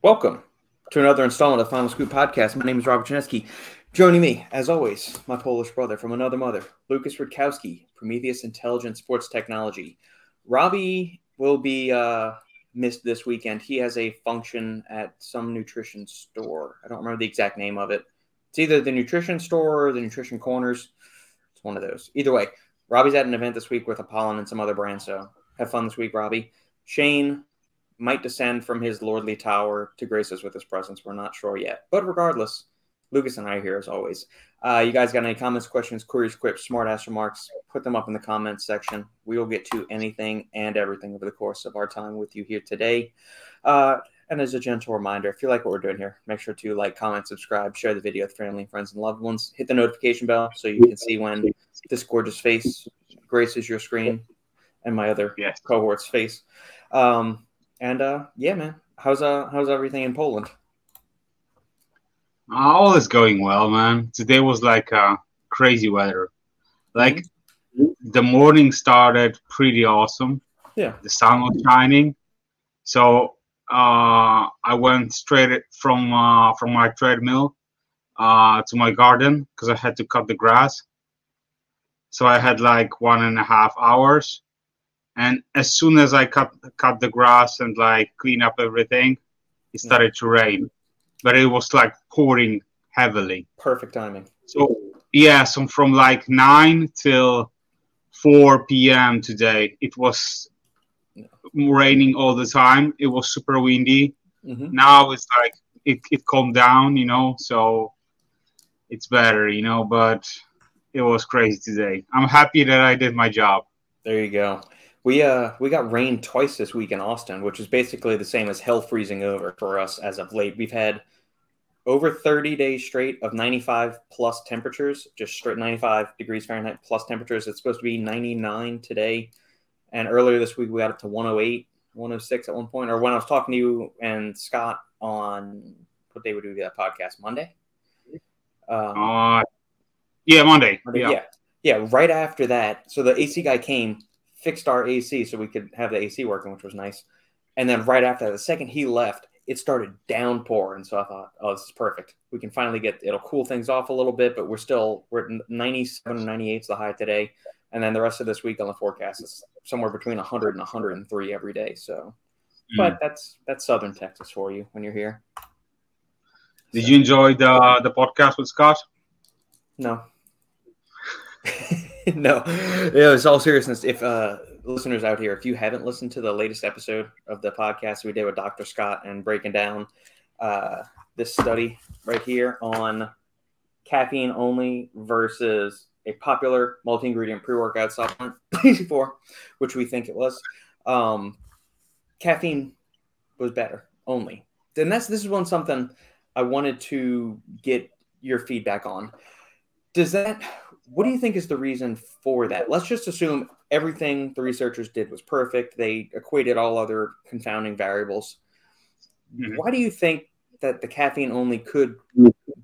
Welcome to another installment of the Final Scoop Podcast. My name is Robert Chinesky. Joining me, as always, my Polish brother from another mother, Lucas Rutkowski, Prometheus Intelligent Sports Technology. Robbie will be uh, missed this weekend. He has a function at some nutrition store. I don't remember the exact name of it. It's either the nutrition store or the nutrition corners. It's one of those. Either way, Robbie's at an event this week with Apollon and some other brands. So have fun this week, Robbie. Shane might descend from his lordly tower to grace us with his presence. We're not sure yet. But regardless, Lucas and I are here as always. Uh, you guys got any comments, questions, queries, quips, smart ass remarks? Put them up in the comments section. We will get to anything and everything over the course of our time with you here today. Uh, and as a gentle reminder, if you like what we're doing here, make sure to like, comment, subscribe, share the video with family, friends, and loved ones. Hit the notification bell so you can see when this gorgeous face graces your screen and my other Yes. cohort's face. Um, and uh, yeah, man, how's uh how's everything in Poland? All is going well, man. Today was like uh, crazy weather. Like the morning started pretty awesome. Yeah. The sun was shining. So uh, I went straight from uh, from my treadmill uh, to my garden because I had to cut the grass. So I had like one and a half hours. And as soon as I cut cut the grass and like clean up everything, it started to rain. But it was like pouring heavily. Perfect timing. So yeah, so from like nine till four p.m. today, it was raining all the time. It was super windy. hmm Now it's like it, it calmed down, you know, so it's better, you know. But it was crazy today. I'm happy that I did my job. There you go. We uh we got rain twice this week in Austin, which is basically the same as hell freezing over for us as of late. We've had over 30 days straight of 95 plus temperatures, just straight 95 degrees Fahrenheit plus temperatures. It's supposed to be 99 today. And earlier this week we got up to 108, 106 at one point. Or when I was talking to you and Scott on what day would we do that podcast? Monday? Um, Uh, yeah, Monday. yeah. Yeah. yeah. right after that. So the AC guy came, fixed our AC so we could have the AC working, which was nice. And then right after that, the second he left, it started downpouring. So I thought, oh, this is perfect. We can finally get it'll cool things off a little bit, but we're still we're at 97, 98 is the high today. And then the rest of this week on the forecast is somewhere between 100 and 103 every day. So, mm. but that's that's Southern Texas for you when you're here. Did you enjoy the the podcast with Scott? No. no. Yeah, it's all seriousness. If uh listeners out here, if you haven't listened to the latest episode of the podcast we did with Dr. Scott and breaking down uh this study right here on caffeine only versus a popular multi-ingredient pre-workout supplement, for which we think it was. Um caffeine was better only. Then that's this is one something I wanted to get your feedback on. Does that what do you think is the reason for that? Let's just assume everything the researchers did was perfect. They equated all other confounding variables. Mhm. Why do you think that the caffeine only could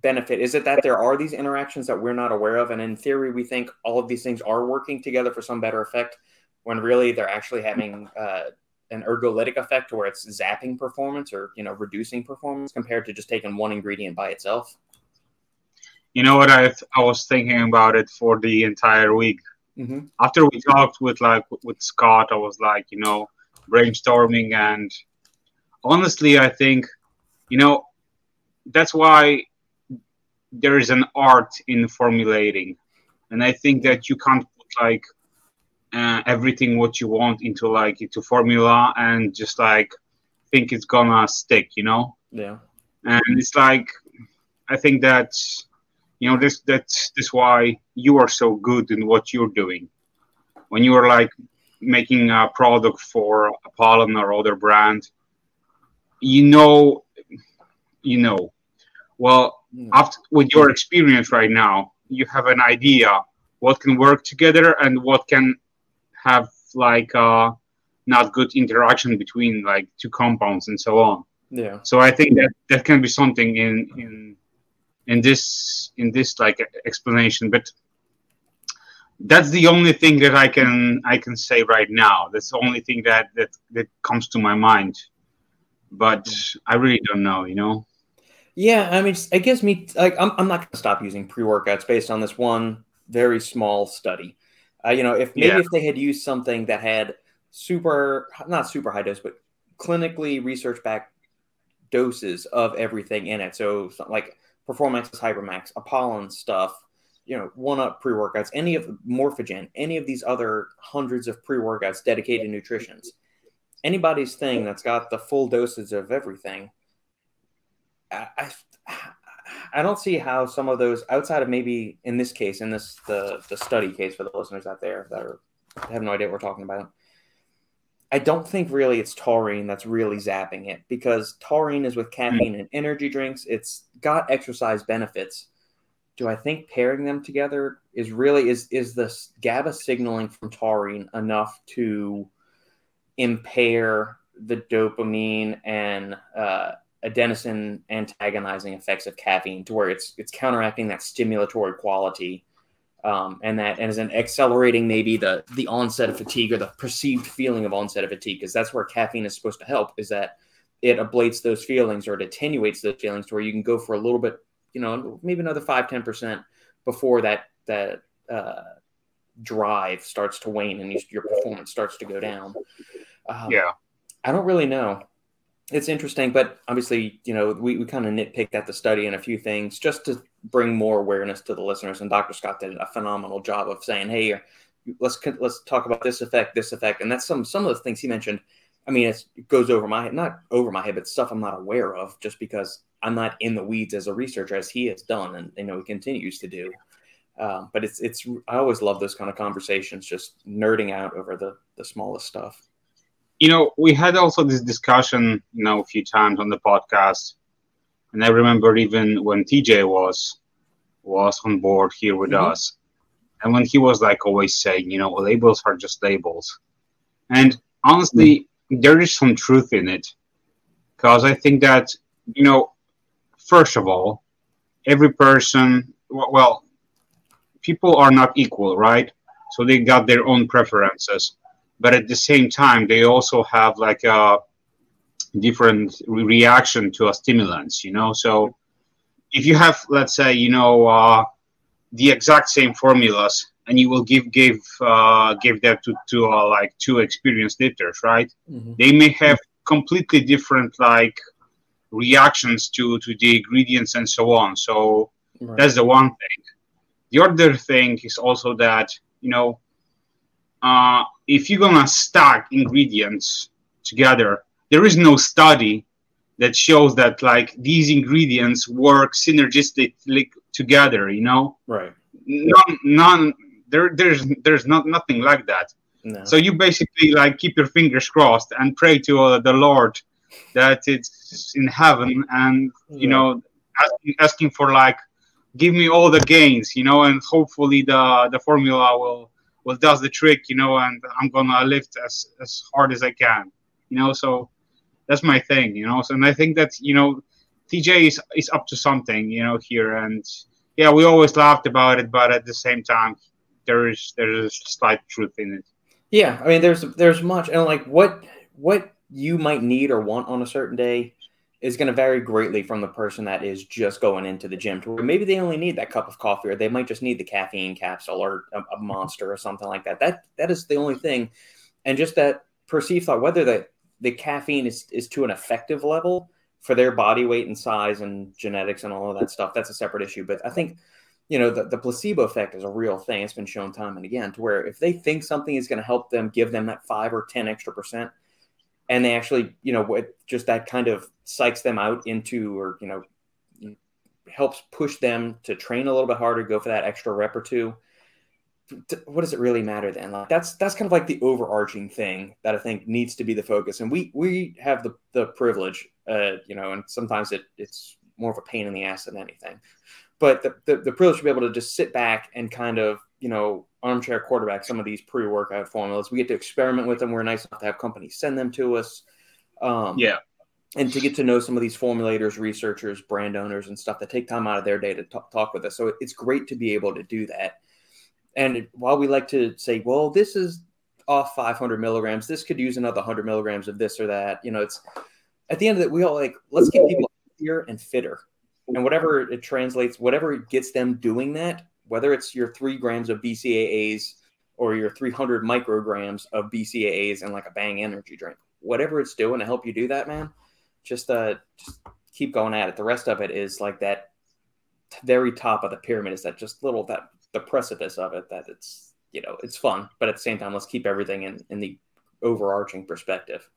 benefit? Is it that there are these interactions that we're not aware of? And in theory, we think all of these things are working together for some better effect when really they're actually having uh, an ergolytic effect where it's zapping performance or you know reducing performance compared to just taking one ingredient by itself. You know what? I I was thinking about it for the entire week. Mm-hmm. after we talked with like with Scott, I was like, you know, brainstorming, and honestly, I think, you know, that's why there is an art in formulating, and I think that you can't put like uh, everything what you want into like into formula and just like think it's gonna stick, you know Yeah. and it's like i think that you know this that's this why you are so good in what you're doing when you are like making a product for a Apollon or other brand you know you know well Mm. after with your experience right now you have an idea what can work together and what can have like uh not good interaction between like two compounds and so on Yeah. so i think that that can be something in in in this in this like explanation but that's the only thing that i can i can say right now that's the only thing that that that comes to my mind but I really don't know. You know. Yeah, I mean, it gives me like I'm, I'm not going to stop using pre workouts based on this one very small study. Uh, you know, if maybe yeah. if they had used something that had super not super high dose, but clinically research backed doses of everything in it. So like Performax Hypermax, Apollon stuff, you know, one up pre workouts, any of Morphogen, any of these other hundreds of pre workouts dedicated nutritions. Anybody's thing that's got the full doses of everything. I, I, I don't see how some of those outside of maybe in this case, in this the the study case for the listeners out there that are have no idea what we're talking about. I don't think really it's taurine that's really zapping it because taurine is with caffeine and energy drinks. It's got exercise benefits. Do I think pairing them together is really is is the GABA signaling from taurine enough to impair the dopamine and uh, adenosine antagonizing effects of caffeine to where it's it's counteracting that stimulatory quality um, and that and is an accelerating maybe the the onset of fatigue or the perceived feeling of onset of fatigue because that's where caffeine is supposed to help is that it ablates those feelings or it attenuates those feelings to where you can go for a little bit you know maybe another 5 10% before that that uh, drive starts to wane and your performance starts to go down. Um, yeah. I don't really know it's interesting, but obviously, you know, we, we kind of nitpicked at the study and a few things just to bring more awareness to the listeners. And Dr. Scott did a phenomenal job of saying, "Hey, let's let's talk about this effect, this effect," and that's some some of the things he mentioned. I mean, it goes over my head, not over my head, but stuff I'm not aware of, just because I'm not in the weeds as a researcher as he has done, and you know he continues to do. Um, but it's it's I always love those kind of conversations, just nerding out over the the smallest stuff you know, we had also this discussion, you know, a few times on the podcast, and I remember even when TJ was was on board here with mm-hmm. us, and when he was like always saying, you know, labels are just labels, and honestly, mm-hmm. there is some truth in it, because I think that you know, first of all, every person, well, people are not equal, right? So they got their own preferences but at the same time they also have like a different reaction to a stimulants you know so if you have let's say you know uh, the exact same formulas and you will give give uh, give that to to uh, like two experienced lifters right mm-hmm. they may have completely different like reactions to to the ingredients and so on so right. that's the one thing the other thing is also that you know uh, if you're gonna stack ingredients together, there is no study that shows that like these ingredients work synergistically together. You know, right? None, none. There, there's, there's not nothing like that. No. So you basically like keep your fingers crossed and pray to uh, the Lord that it's in heaven, and you yeah. know, asking, asking for like, give me all the gains, you know, and hopefully the the formula will well does the trick, you know, and I'm gonna lift as as hard as I can, you know. So that's my thing, you know. So and I think that you know, TJ is is up to something, you know, here, and yeah, we always laughed about it, but at the same time, there is there is a slight truth in it. Yeah, I mean, there's there's much, and like what what you might need or want on a certain day is going to vary greatly from the person that is just going into the gym to where maybe they only need that cup of coffee or they might just need the caffeine capsule or a, a monster or something like that. That that is the only thing. And just that perceived thought, whether the, the caffeine is, is to an effective level for their body weight and size and genetics and all of that stuff, that's a separate issue. But I think, you know, the, the placebo effect is a real thing. It's been shown time and again to where if they think something is going to help them give them that five or 10 extra percent, and they actually, you know, with just that kind of psychs them out into, or you know, helps push them to train a little bit harder, go for that extra rep or two. What does it really matter then? Like that's that's kind of like the overarching thing that I think needs to be the focus. And we we have the the privilege, uh, you know, and sometimes it it's more of a pain in the ass than anything. But the, the, the privilege to be able to just sit back and kind of, you know, armchair quarterback some of these pre-workout formulas. We get to experiment with them. We're nice enough to have companies send them to us. Um, yeah. And to get to know some of these formulators, researchers, brand owners, and stuff that take time out of their day to t- talk with us. So it's great to be able to do that. And while we like to say, well, this is off 500 milligrams, this could use another 100 milligrams of this or that, you know, it's at the end of it, we all like let's get people healthier and fitter, and whatever it translates, whatever it gets them doing that, whether it's your three grams of BCAAs or your 300 micrograms of BCAAs and like a Bang energy drink, whatever it's doing to help you do that, man, just uh, just keep going at it. The rest of it is like that very top of the pyramid is that just little that the precipice of it that it's you know it's fun, but at the same time, let's keep everything in in the overarching perspective.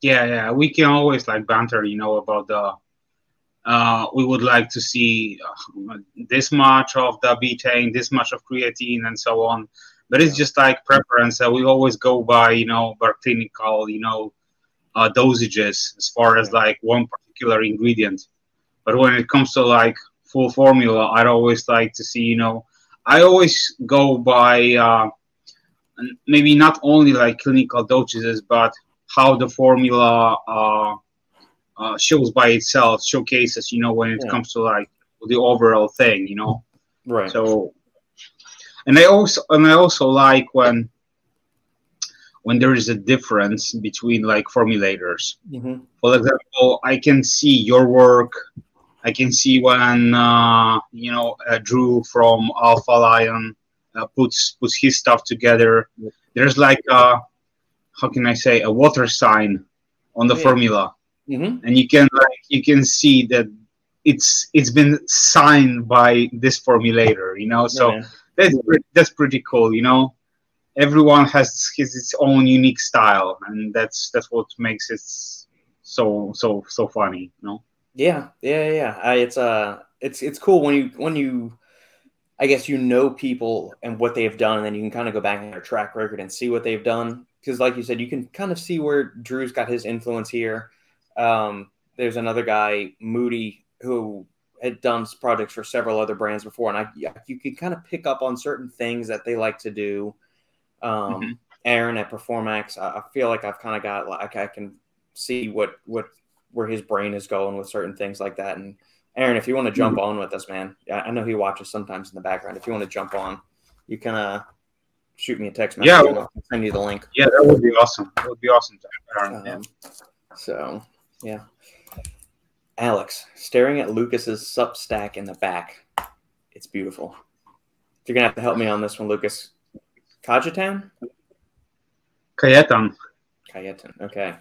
Yeah, yeah, we can always like banter, you know, about the. Uh, we would like to see uh, this much of the betaine, this much of creatine, and so on. But it's just like preference. Uh, we always go by, you know, our clinical, you know, uh, dosages as far as like one particular ingredient. But when it comes to like full formula, I'd always like to see, you know, I always go by uh, maybe not only like clinical dosages, but how the formula uh, uh, shows by itself, showcases, you know, when it yeah. comes to like the overall thing, you know. Right. So, and I also and I also like when when there is a difference between like formulators. Mm-hmm. For example, I can see your work. I can see when uh, you know uh, Drew from Alpha Lion uh, puts puts his stuff together. There's like a, how can I say a water sign on the yeah. formula, mm-hmm. and you can like you can see that it's it's been signed by this formulator. You know, so yeah. that's that's pretty cool. You know, everyone has his its own unique style, and that's that's what makes it so so so funny. You know. Yeah, yeah, yeah. I, it's uh, it's it's cool when you when you I guess you know people and what they've done, and then you can kind of go back in their track record and see what they've done. Because, like you said, you can kind of see where Drew's got his influence here. Um, there's another guy, Moody, who had done projects for several other brands before, and I you can kind of pick up on certain things that they like to do. Um, mm-hmm. Aaron at Performax, I, I feel like I've kind of got like I can see what what where his brain is going with certain things like that, and Aaron, if you want to jump mm-hmm. on with us, man, I know he watches sometimes in the background. If you want to jump on, you can uh, shoot me a text message. Yeah, I'll send you the link. Yeah, that would be awesome. That would be awesome, Aaron. Um. So, yeah. Alex, staring at Lucas's Substack in the back. It's beautiful. You're gonna have to help me on this one, Lucas. Kajetan? Kajetan. Kajetan. Okay.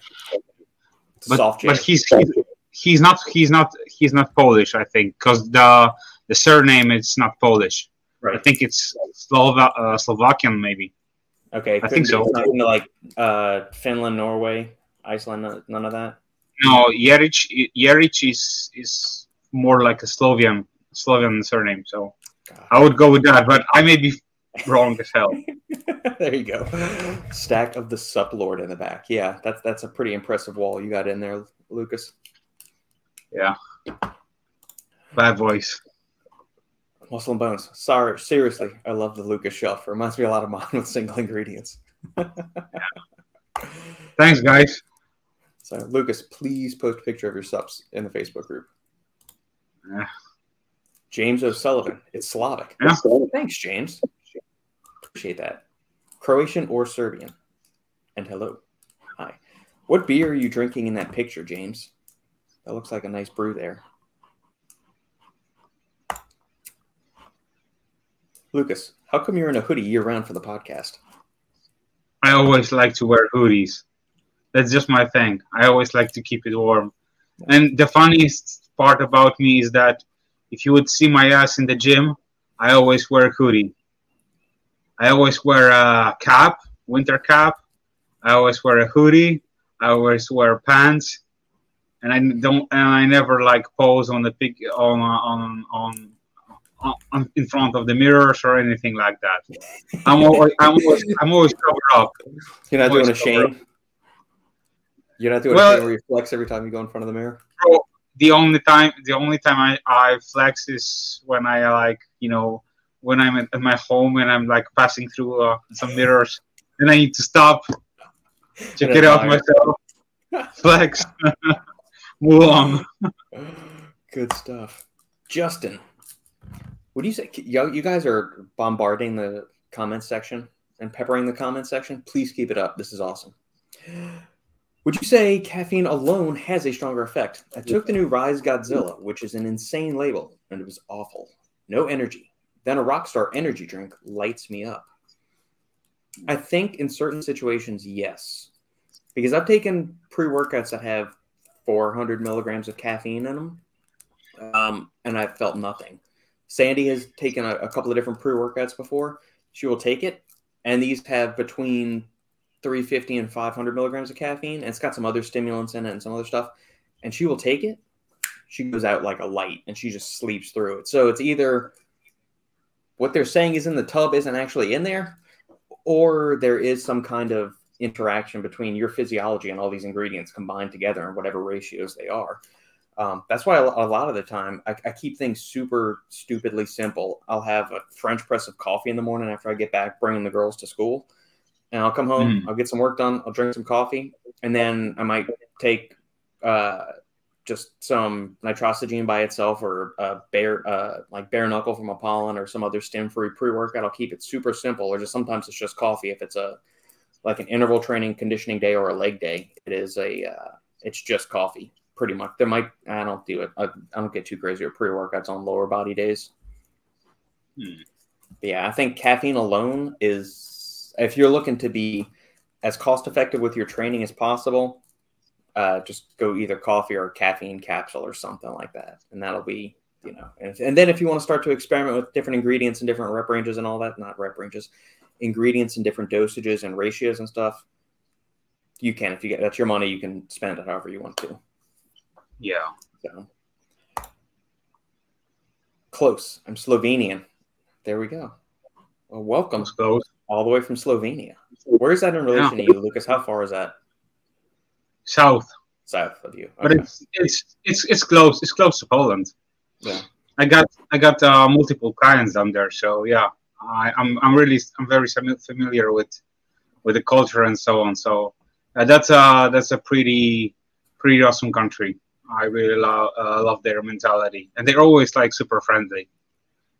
But, but he's, he's he's not he's not he's not Polish, I think, because the the surname is not Polish. Right. I think it's Slova- uh, Slovakian, maybe. Okay, I think so. Into, Like uh, Finland, Norway, Iceland, none of that. No, Jeric Jeric is is more like a Slovian Slovian surname, so God. I would go with that. But I may be wrong as hell. there you go. Stack of the Sup Lord in the back. Yeah, that's that's a pretty impressive wall you got in there, Lucas. Yeah. Bad voice. Muscle and bones. Sorry, seriously, I love the Lucas shelf. Reminds me a lot of mine with single ingredients. Thanks, guys. So, Lucas, please post a picture of your subs in the Facebook group. Yeah. James O'Sullivan. It's Slavic. Yeah. Thanks, James. Appreciate that. Croatian or Serbian? And hello. Hi. What beer are you drinking in that picture, James? That looks like a nice brew there. Lucas, how come you're in a hoodie year round for the podcast? I always like to wear hoodies. That's just my thing. I always like to keep it warm. And the funniest part about me is that if you would see my ass in the gym, I always wear a hoodie. I always wear a cap, winter cap. I always wear a hoodie. I always wear pants and I don't and I never like pose on the pic on on on. on in front of the mirrors or anything like that. I'm always, I'm always, I'm always covered up. You're not doing a shame. You're not doing well, a shame where you flex every time you go in front of the mirror. Bro, the only time, the only time I, I flex is when I like, you know, when I'm at, my home and I'm like passing through uh, some mirrors, and I need to stop, check it out myself, flex. Move on. Good stuff. Justin, what do you say? You guys are bombarding the comment section and peppering the comment section. Please keep it up. This is awesome. Would you say caffeine alone has a stronger effect? I took the new Ryse Godzilla, which is an insane label, and it was awful. No energy. Then a Rockstar energy drink lights me up. I think in certain situations, yes. Because I've taken pre workouts that have 400 milligrams of caffeine in them, um, and I've felt nothing. Sandy has taken a, a couple of different pre workouts before. She will take it, and these have between 350 and 500 milligrams of caffeine, and it's got some other stimulants in it and some other stuff. And she will take it. She goes out like a light, and she just sleeps through it. So it's either what they're saying is in the tub isn't actually in there, or there is some kind of interaction between your physiology and all these ingredients combined together in whatever ratios they are. Um, that's why a, lot of the time I, I, keep things super stupidly simple. I'll have a French press of coffee in the morning after I get back, bringing the girls to school, and I'll come home. Mm. I'll get some work done. I'll drink some coffee, and then I might take uh, just some Nitrosigine by itself, or a bare uh, like bare knuckle from Apollon or some other stim free pre workout. I'll keep it super simple, or just sometimes it's just coffee if it's a like an interval training conditioning day or a leg day. It is a uh, it's just coffee pretty much. There might I don't do it. I, I don't get too crazy with pre workouts on lower body days. Hmm. Yeah, I think caffeine alone is if you're looking to be as cost effective with your training as possible. Uh, just go either coffee or caffeine capsule or something like that, and that'll be you know. And, and then if you want to start to experiment with different ingredients and different rep ranges and all that, not rep ranges, ingredients and different dosages and ratios and stuff, you can if you get that's your money, you can spend it however you want to. Yeah. So close. I'm Slovenian. There we go. Well, welcome. All the way from Slovenia. Where is that in relation yeah. to you, Lucas? How far is that? South. South of you. Okay. But it's it's it's it's close. It's close to Poland. Yeah. I got I got uh, multiple clients down there, so yeah, I, am I'm, I'm really I'm very familiar with with the culture and so on. So uh, that's a that's a pretty pretty awesome country. I really love uh, love their mentality, and they're always like super friendly,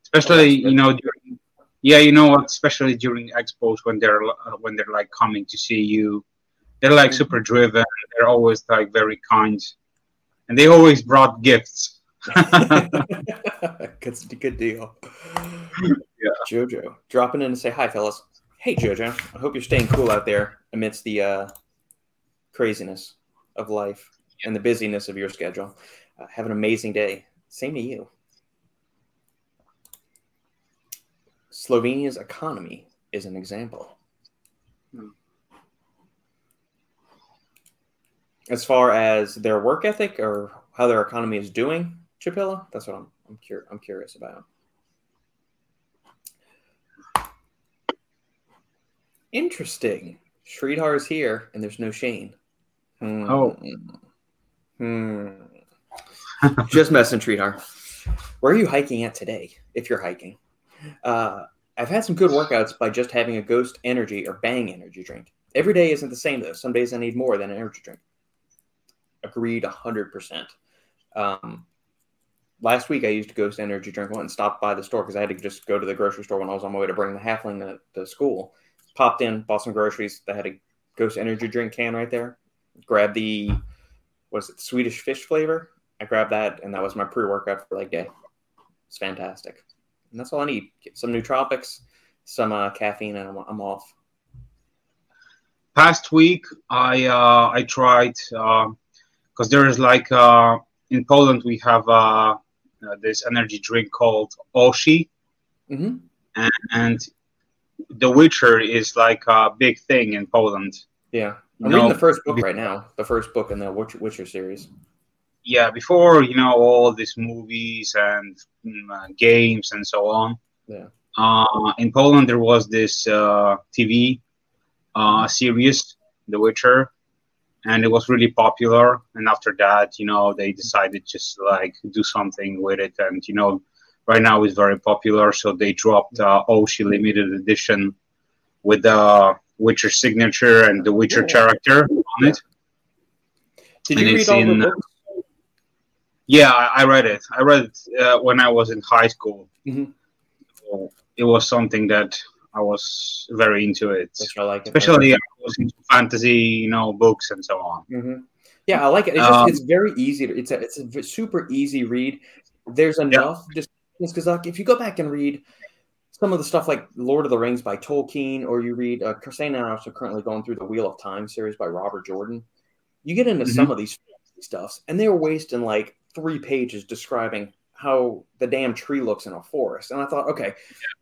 especially oh, you know during, yeah you know what especially during expos when they're uh, when they're like coming to see you, they're like mm-hmm. super driven. They're always like very kind, and they always brought gifts. good, good deal. Yeah. Jojo, dropping in to say hi, fellas. Hey, Jojo. I hope you're staying cool out there amidst the uh, craziness of life and the busyness of your schedule. Uh, have an amazing day. Same to you. Slovenia's economy is an example. As far as their work ethic or how their economy is doing, Chapilla, that's what I'm I'm, cur- I'm curious about. Interesting. Sridhar is here, and there's no Shane. Hmm. Oh. Hmm. Just messing, Sridhar. Where are you hiking at today? If you're hiking, uh, I've had some good workouts by just having a Ghost Energy or Bang Energy drink. Every day isn't the same though. Some days I need more than an energy drink. Agreed, hundred um, percent. Last week I used Ghost Energy drink. Went and stopped by the store because I had to just go to the grocery store when I was on my way to bring the halfling to, to school. Popped in, bought some groceries. They had a Ghost Energy drink can right there. Grabbed the was it Swedish fish flavor? I grabbed that, and that was my pre-workout for like day. It's fantastic, and that's all I need. Get some nootropics, some uh, caffeine, and I'm, I'm, off. Past week, I uh, I tried because there is like uh, in Poland we have uh, uh, this energy drink called Oshee, mm-hmm. and, and The Witcher is like a big thing in Poland. Yeah. I'm reading the first book right now, the first book in the Witcher, Witcher series. Yeah, before you know all these movies and mm, uh, games and so on. Yeah. Uh, in Poland, there was this uh, TV uh, series, The Witcher, and it was really popular. And after that, you know, they decided just like do something with it, and you know, right now it's very popular. So they dropped uh, Oshee limited edition with the Witcher signature and the Witcher character on it. Did you read all in, the books? Yeah, I, read it. I read it uh, when I was in high school. Mm-hmm. It was something that I was very into it. I like. Especially I was into fantasy, you know, books and so on. hmm Yeah, I like it. It's, just, Um, it's very easy. To, it's a it's a super easy read. There's enough just because like if you go back and read some of the stuff like Lord of the Rings by Tolkien, or you read uh, Christine and I are also currently going through the Wheel of Time series by Robert Jordan. You get into some of these stuffs, and they were wasting like three pages describing how the damn tree looks in a forest. And I thought, okay,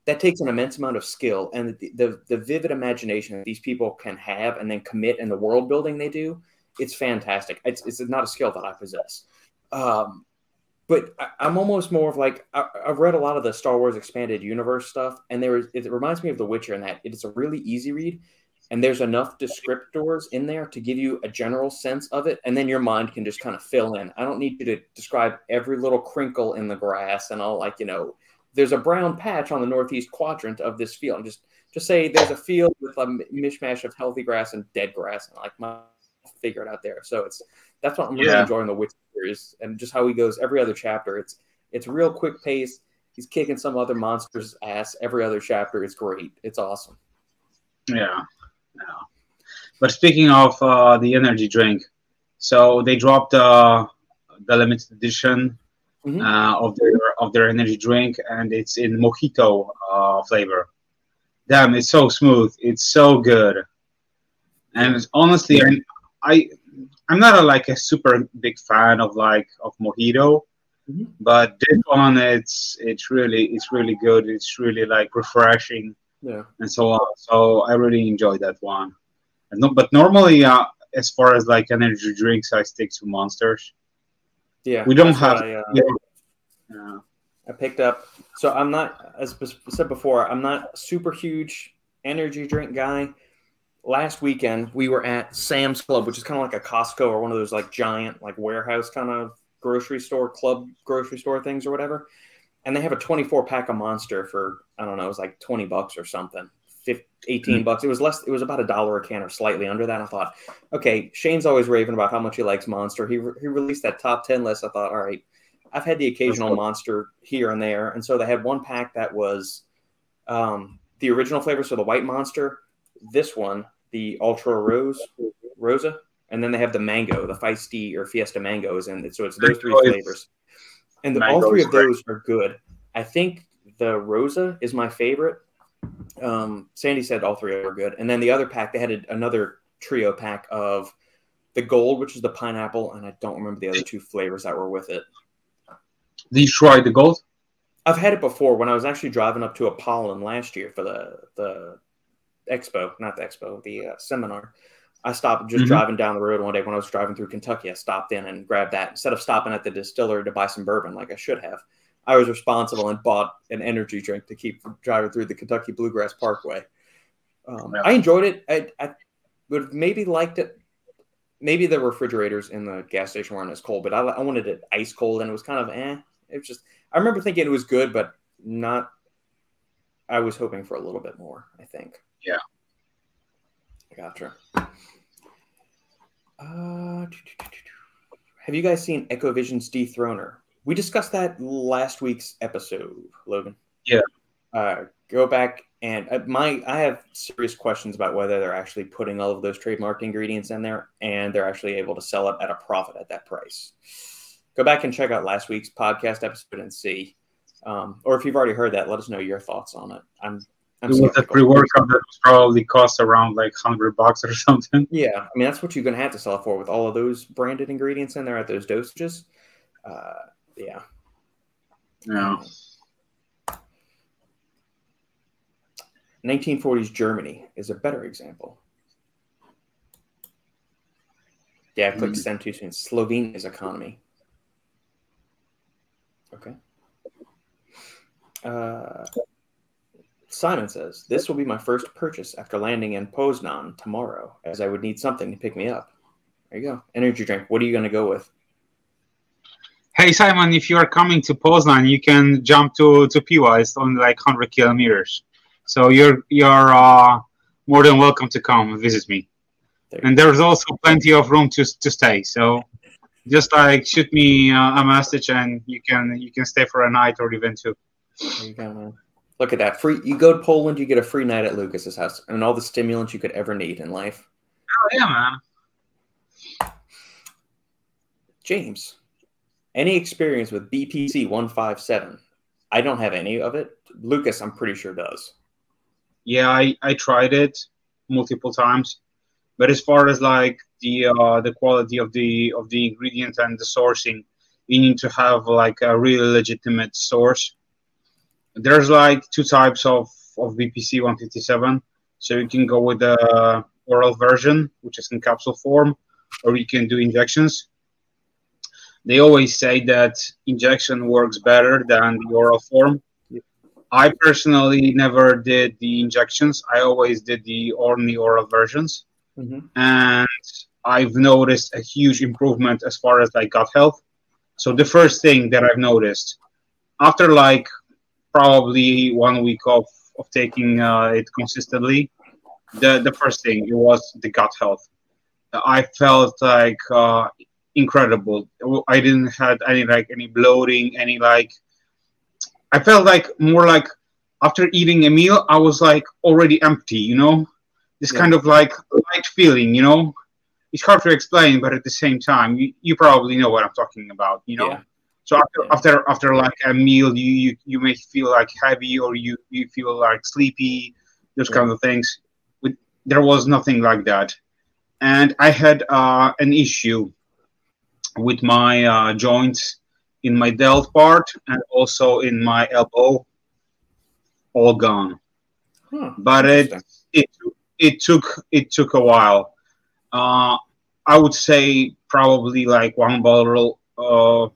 that takes an immense amount of skill and the, the the vivid imagination that these people can have and then commit in the world building they do. It's fantastic. It's, it's not a skill that I possess. Um, but I, I'm almost more of like I, I've read a lot of the Star Wars expanded universe stuff, and there it reminds me of The Witcher in that it's a really easy read, and there's enough descriptors in there to give you a general sense of it, and then your mind can just kind of fill in. I don't need you to describe every little crinkle in the grass and all like you know, there's a brown patch on the northeast quadrant of this field. Just just say there's a field with a mishmash of healthy grass and dead grass, and like my figure it out there. So it's that's what I'm really Yeah. enjoying the Witcher series and just how he goes every other chapter. It's it's real quick pace. He's kicking some other monster's ass every other chapter. It's great. It's awesome. Yeah, yeah. But speaking of uh, the energy drink, so they dropped uh, the limited edition Mhm. uh, of their of their energy drink, and it's in mojito uh, flavor. Damn, it's so smooth. It's so good. And honestly, I, I I'm not a, like a super big fan of like of mojito, Mhm. but this one it's it's really it's really good. It's really like refreshing Yeah. and so on. So I really enjoyed that one. And no, but normally, uh, as far as like energy drinks, I stick to monsters. Yeah. We don't have- I, uh, Yeah. Yeah. I picked up. So I'm not, as said before, I'm not super huge energy drink guy. Last weekend we were at Sam's Club, which is kind of like a Costco or one of those like giant like warehouse kind of grocery store club grocery store things or whatever. And they have a 24 pack of Monster for I don't know, it was like 20 bucks or something. 15, 18 bucks. It was less. It was about a dollar a can or slightly under that. I thought, okay, Shane's always raving about how much he likes Monster. He re- he released that top 10 list. I thought, all right, I've had the occasional cool. monster here and there, and so they had one pack that was um, the original flavor, so the white monster. This one, the ultra rose, rosa, and then they have the mango, the feisty or fiesta mangoes, and so it's those three flavors. And the, all three is of those are good. I think the rosa is my favorite. Um, Sandy said all three are good, and then the other pack they had a, another trio pack of the gold, which is the pineapple, and I don't remember the other two flavors that were with it. Did you try the gold? I've had it before when I was actually driving up to Apollon last year for the the expo, not the expo, the uh, seminar. I stopped just Mhm. driving down the road one day when I was driving through Kentucky. I stopped in and grabbed that instead of stopping at the distillery to buy some bourbon like I should have. I was responsible and bought an energy drink to keep driving through the Kentucky Bluegrass Parkway. Um, Yeah. I enjoyed it. I, I would have maybe liked it. Maybe the refrigerators in the gas station weren't as cold, but I, I wanted it ice cold, and it was kind of eh. It was just I remember thinking it was good, but not. I was hoping for a little bit more. I think. Yeah. Gotcha. Uh, have you guys seen Echovision's Dethroner? We discussed that last week's episode, Logan. Yeah. Uh, go back and uh, my I have serious questions about whether they're actually putting all of those trademark ingredients in there and they're actually able to sell it at a profit at that price. Go back and check out last week's podcast episode and see. Um, or if you've already heard that, let us know your thoughts on it. I'm I'm It was a pre-workout that probably cost around like hundred bucks or something. Yeah, I mean that's what you're going to have to sell it for with all of those branded ingredients in there at those dosages. Uh, yeah. Yeah. 1940s Germany is a better example. Yeah, I clicked Mhm. send too soon. Slovenia's economy. Okay. Uh, Simon says, This will be my first purchase after landing in Poznan tomorrow, as I would need something to pick me up. There you go. Energy drink. What are you going to go with? Hey Simon, if you are coming to Poznan, you can jump to to Piła. It's only like hundred kilometers, so you're you're uh, more than welcome to come and visit me. There And there's also plenty of room to to stay. So just like shoot me uh, a message, and you can you can stay for a night or even two. There you go, man. Look at that. Free you go to Poland, you get a free night at Lucas's house and all the stimulants you could ever need in life. Oh yeah, man. James, any experience with BPC 157? I don't have any of it. Lucas, I'm pretty sure does. Yeah, I, I tried it multiple times. But as far as like the uh, the quality of the of the ingredient and the sourcing, you need to have like a really legitimate source. There's like two types of, of BPC 157. So you can go with the oral version, which is in capsule form, or you can do injections. They always say that injection works better than the oral form. I personally never did the injections. I always did the only oral versions, Mm-hmm. and I've noticed a huge improvement as far as like gut health. So the first thing that I've noticed after like probably one week of of taking uh, it consistently, the the first thing it was the gut health. I felt like uh, incredible. I didn't had any like any bloating, any like. I felt like more like after eating a meal, I was like already empty. You know, this Yeah. kind of like light feeling. You know, it's hard to explain, but at the same time, you, you probably know what I'm talking about. You know. Yeah. So after, Yeah. after after like a meal, you, you you may feel like heavy or you you feel like sleepy, those Yeah. kind of things. With there was nothing like that, and I had uh, an issue with my uh, joints in my delt part and also in my elbow, all gone. Huh. But it it it took it took a while. Uh, I would say probably like one bottle uh,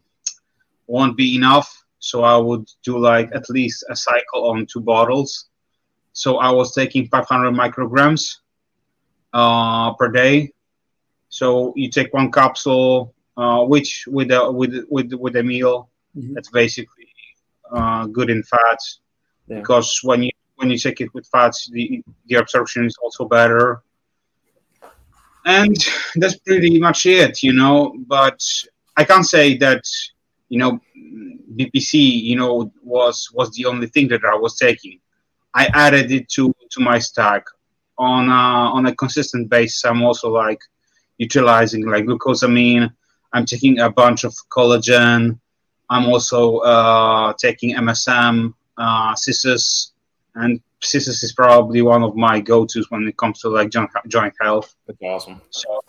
won't be enough. So I would do like at least a cycle on two bottles. So I was taking 500 micrograms uh, per day. So you take one capsule, uh, which with a with with with a meal, Mhm. that's basically uh, good in fats Yeah. because when you when you take it with fats, the the absorption is also better. And that's pretty much it, you know. But I can't say that, you know, BPC, you know, was was the only thing that I was taking. I added it to to my stack on a, on a consistent basis. I'm also like utilizing like glucosamine. I'm taking a bunch of collagen. I'm also uh, taking MSM, uh, Cissus, and Cissus is probably one of my go-tos when it comes to like joint, joint health. That's awesome. So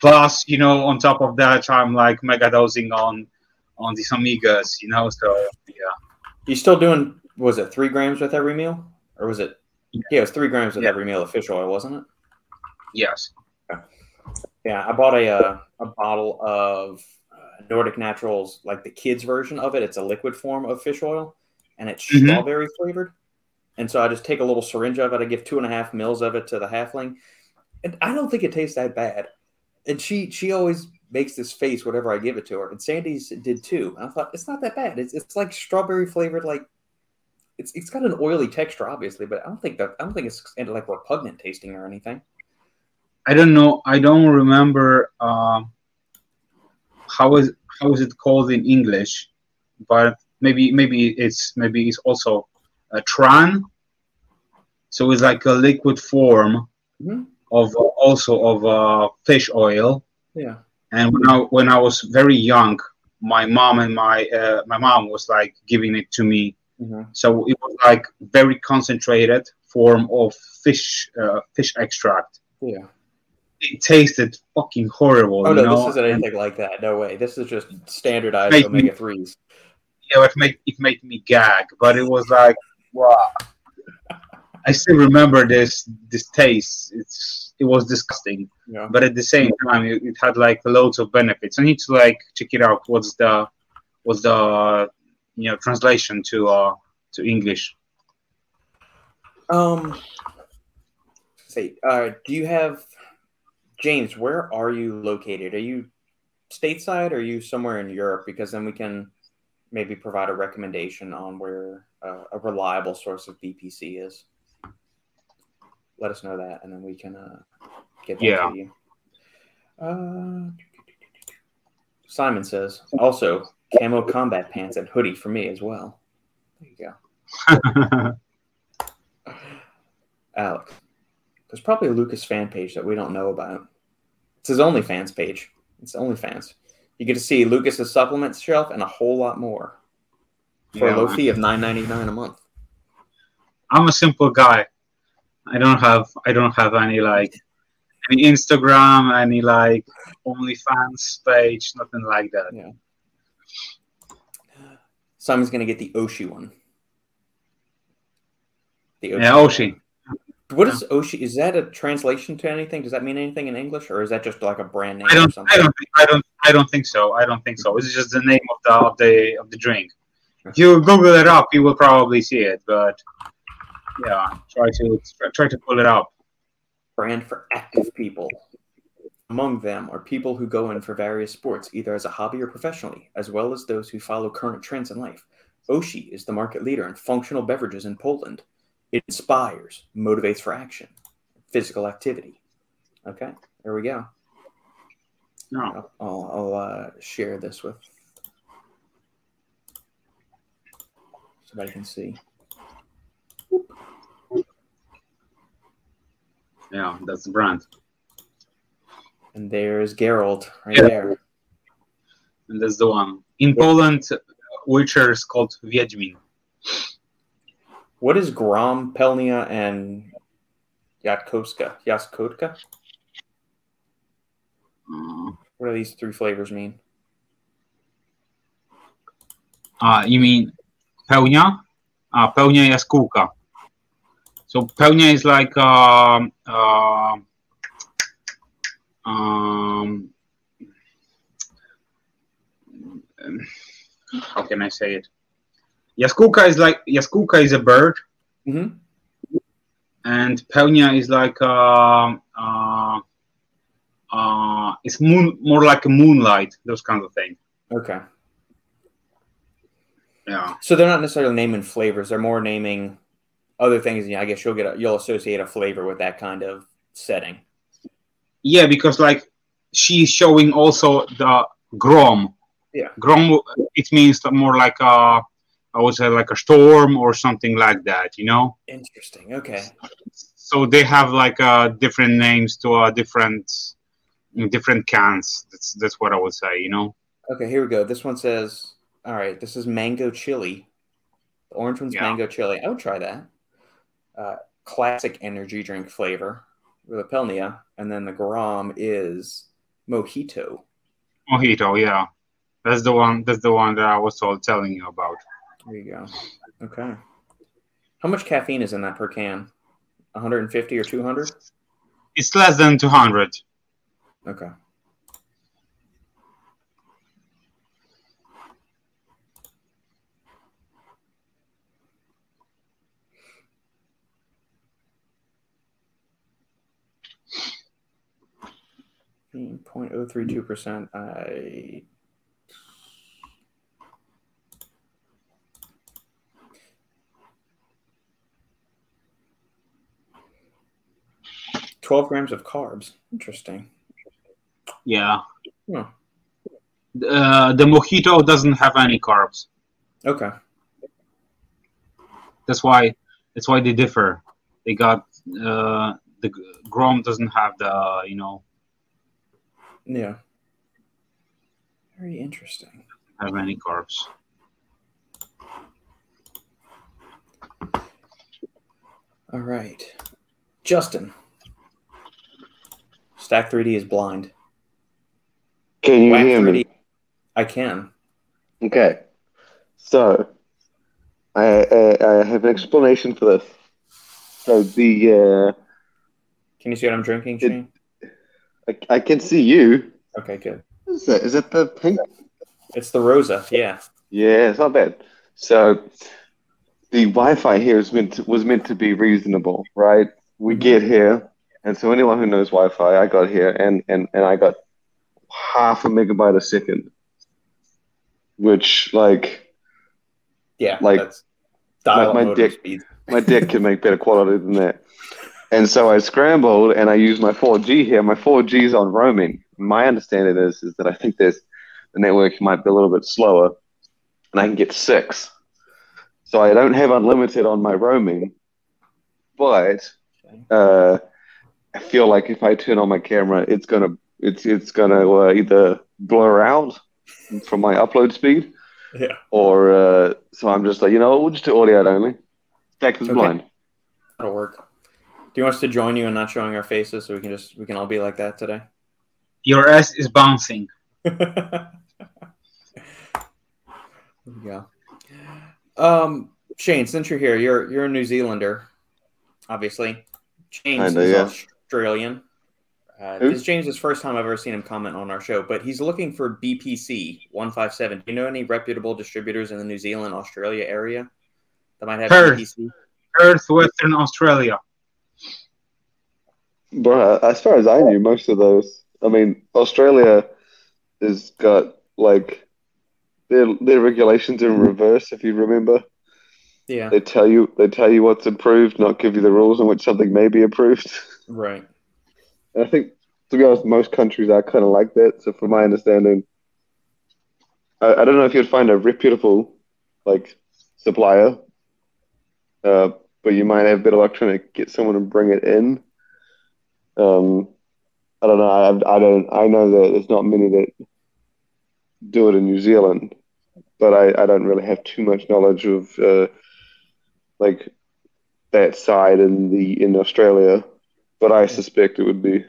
plus, you know, on top of that, I'm like mega dosing on on these omegas, you know. So yeah, You still doing? Was it three grams with every meal, or was it? Yeah, it was three grams with Yeah. every meal of fish oil, wasn't it? yes, Yeah, I bought a uh, a bottle of uh, Nordic Naturals, like the kids version of it. It's a liquid form of fish oil, and it's Mhm. strawberry flavored. And so I just take a little syringe of it. I give two and a half mils of it to the halfling, and I don't think it tastes that bad. And she she always makes this face whenever I give it to her, and Sandy's did too. And I thought it's not that bad. It's it's like strawberry flavored, like it's it's got an oily texture, obviously, but I don't think that I don't think it's like repugnant tasting or anything. I don't know. I don't remember um, how is how is it called in English, but maybe maybe it's maybe it's also a tran. So it's like a liquid form Mhm. of also of uh, fish oil. Yeah. And when I when I was very young, my mom and my uh, my mom was like giving it to me. hmm So it was like very concentrated form of fish uh, fish extract. Yeah. It tasted fucking horrible. Oh no, know? this isn't And, anything like that. No way. This is just standardized omega threes. yeah, it made it made me gag, but it was like wow. I still remember this this taste. It's it was disgusting, Yeah. but at the same time, it, it had like loads of benefits. I need to like check it out. What's the what's the you know translation to uh to English? Um. Say, uh, do you have James? Where are you located? Are you stateside? Or are you somewhere in Europe? Because then we can maybe provide a recommendation on where uh, a reliable source of BPC is. Let us know that, and then we can uh, get that Yeah. to you. Uh, Simon says also camo combat pants and hoodie for me as well. There you go. Alex, there's probably a Lucas fan page that we don't know about. It's his OnlyFans page. It's OnlyFans. You get to see Lucas's supplements shelf and a whole lot more for Yeah, a low man. fee of nine ninety nine a month. I'm a simple guy. I don't have I don't have any like any Instagram, any like OnlyFans page, nothing like that. Simon's gonna get the Oshee one. The Yeah, Oshee. What is Oshee? Is that a translation to anything? Does that mean anything in English, or is that just like a brand name I don't something? I don't think I don't I don't think so. I don't think so. It's just the name of the of the of the drink. If you Google it up, you will probably see it. But yeah, try to try to pull it up. brand for active people. Among them are people who go in for various sports, either as a hobby or professionally, as well as those who follow current trends in life. Oshee is the market leader in functional beverages in Poland. It inspires, motivates for action, physical activity. Okay, there we go. No. I'll, I'll, I'll uh, share this with somebody can see. Yeah, that's the brand. And there's Geralt right Yeah. there. And that's the one. In Poland, Witcher is called Wiedźmin. What is Grom, Pelnia, and Yatkovska? Yaskotka? Uh, What do these three flavors mean? Uh, you mean pełnia? Uh, pełnia jaskółka. So pełnia is like um, uh, um, how can I say it? Jaskółka is like jaskółka is a bird, Mm-hmm. and pełnia is like uh, uh, uh, it's moon more like a moonlight, those kinds of things. Okay. Yeah. So they're not necessarily naming flavors; they're more naming other things. Yeah, I guess you'll get a, you'll associate a flavor with that kind of setting. Yeah, because like she's showing also the grom. Yeah. Grom. It means more like a, I would say like a storm or something like that. You know. Interesting. Okay. So they have like uh, different names to uh, different different cans. That's that's what I would say. You know. Okay. Here we go. This one says, "All right, this is mango chili. The orange one's Yeah. mango chili. I would try that. Uh, classic energy drink flavor with a Pelnia, and then the Grom is mojito. Mojito. Yeah. That's the one. That's the one that I was told telling you about. There you go. Okay. How much caffeine is in that per can? 150 or 200? It's less than two hundred. Okay. Point oh three two percent. I twelve grams of carbs. Interesting. Yeah. Yeah. Uh, the mojito doesn't have any carbs. Okay. That's why that's why they differ. They got uh, the Grom doesn't have the you know Yeah. Very interesting. have any carbs. All right. Justin. Stack 3D is blind. Can you Whack hear 3D. me? I can. Okay. So, I, I I have an explanation for this. So the uh, Can you see what I'm drinking, It- Shane? I, I can see you. Okay, good. What is that? Is that the pink? It's the Rosa. Yeah. Yeah, it's not bad. So the Wi-Fi here is meant to, was meant to be reasonable, right? We mm-hmm. get here, and so anyone who knows Wi-Fi, I got here, and and and I got half a megabyte a second, which like Yeah. Like, my dick- speed. my dick can make better quality than that. And so I scrambled and I used my 4G here. My 4G is on roaming. My understanding is is that I think there's the network might be a little bit slower, and I can get six. so I don't have unlimited on my roaming, but uh, I feel like if I turn on my camera, it's gonna it's it's gonna uh, either blur out from my upload speed, Yeah. or uh, so I'm just like you know we'll just do audio only. Stack is Okay. blind. That'll work. Do you want us to join you and not showing our faces so we can just we can all be like that today? Your ass is bouncing. there we go. Um, Shane, since you're here, you're you're a New Zealander, obviously. James Kinda, is yeah. Australian. Uh, Who? this is James' first time I've ever seen him comment on our show, but he's looking for BPC one five seven. Do you know any reputable distributors in the New Zealand Australia area that might have Perth. BPC? Earth, Western Australia. Bro, as far as I knew, most of those. I mean, Australia has got like their their regulations in reverse. If you remember, Yeah, they tell you they tell you what's approved, not give you the rules in which something may be approved. right. And I think, to be honest, most countries are kind of like that. So, from my understanding, I, I don't know if you'd find a reputable like supplier, uh, but you might have better luck trying to get someone to bring it in. Um, I don't know. I, I don't. I know that there's not many that do it in New Zealand, but I, I don't really have too much knowledge of uh, like that side in the in Australia. But I suspect it would be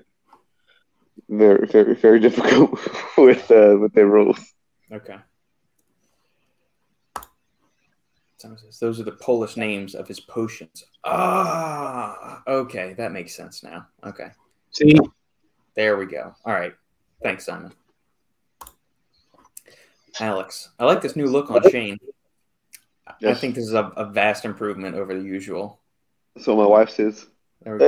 very very very difficult with uh, with their rules. Okay. Sounds as- Those are the Polish names of his potions. Ah, okay, that makes sense now. Okay, See, there we go. All right, thanks, Simon. Alex, I like this new look on Shane. I think this is a, a vast improvement over the usual. So my wife says. There.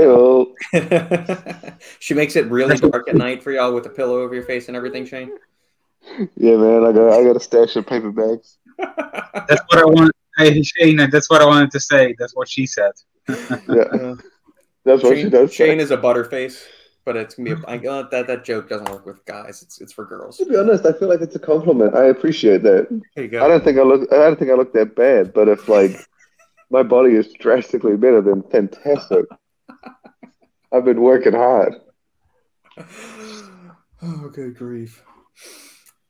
Hey, she makes it really dark at night for y'all with a pillow over your face and everything, Shane. yeah, man. I got I got a stash of paper bags. that's what I want. Hey, Shane, that's what I wanted to say. That's what she said. Yeah, that's what she Shane, does. Shane is a butterface, but it's gonna be a, I, uh, that that joke doesn't work with guys. It's it's for girls. To be honest, I feel like it's a compliment. I appreciate that. There you I don't think I look. I don't think I look that bad. But if like my body is drastically better, then fantastic. I've been working hard. oh, good grief.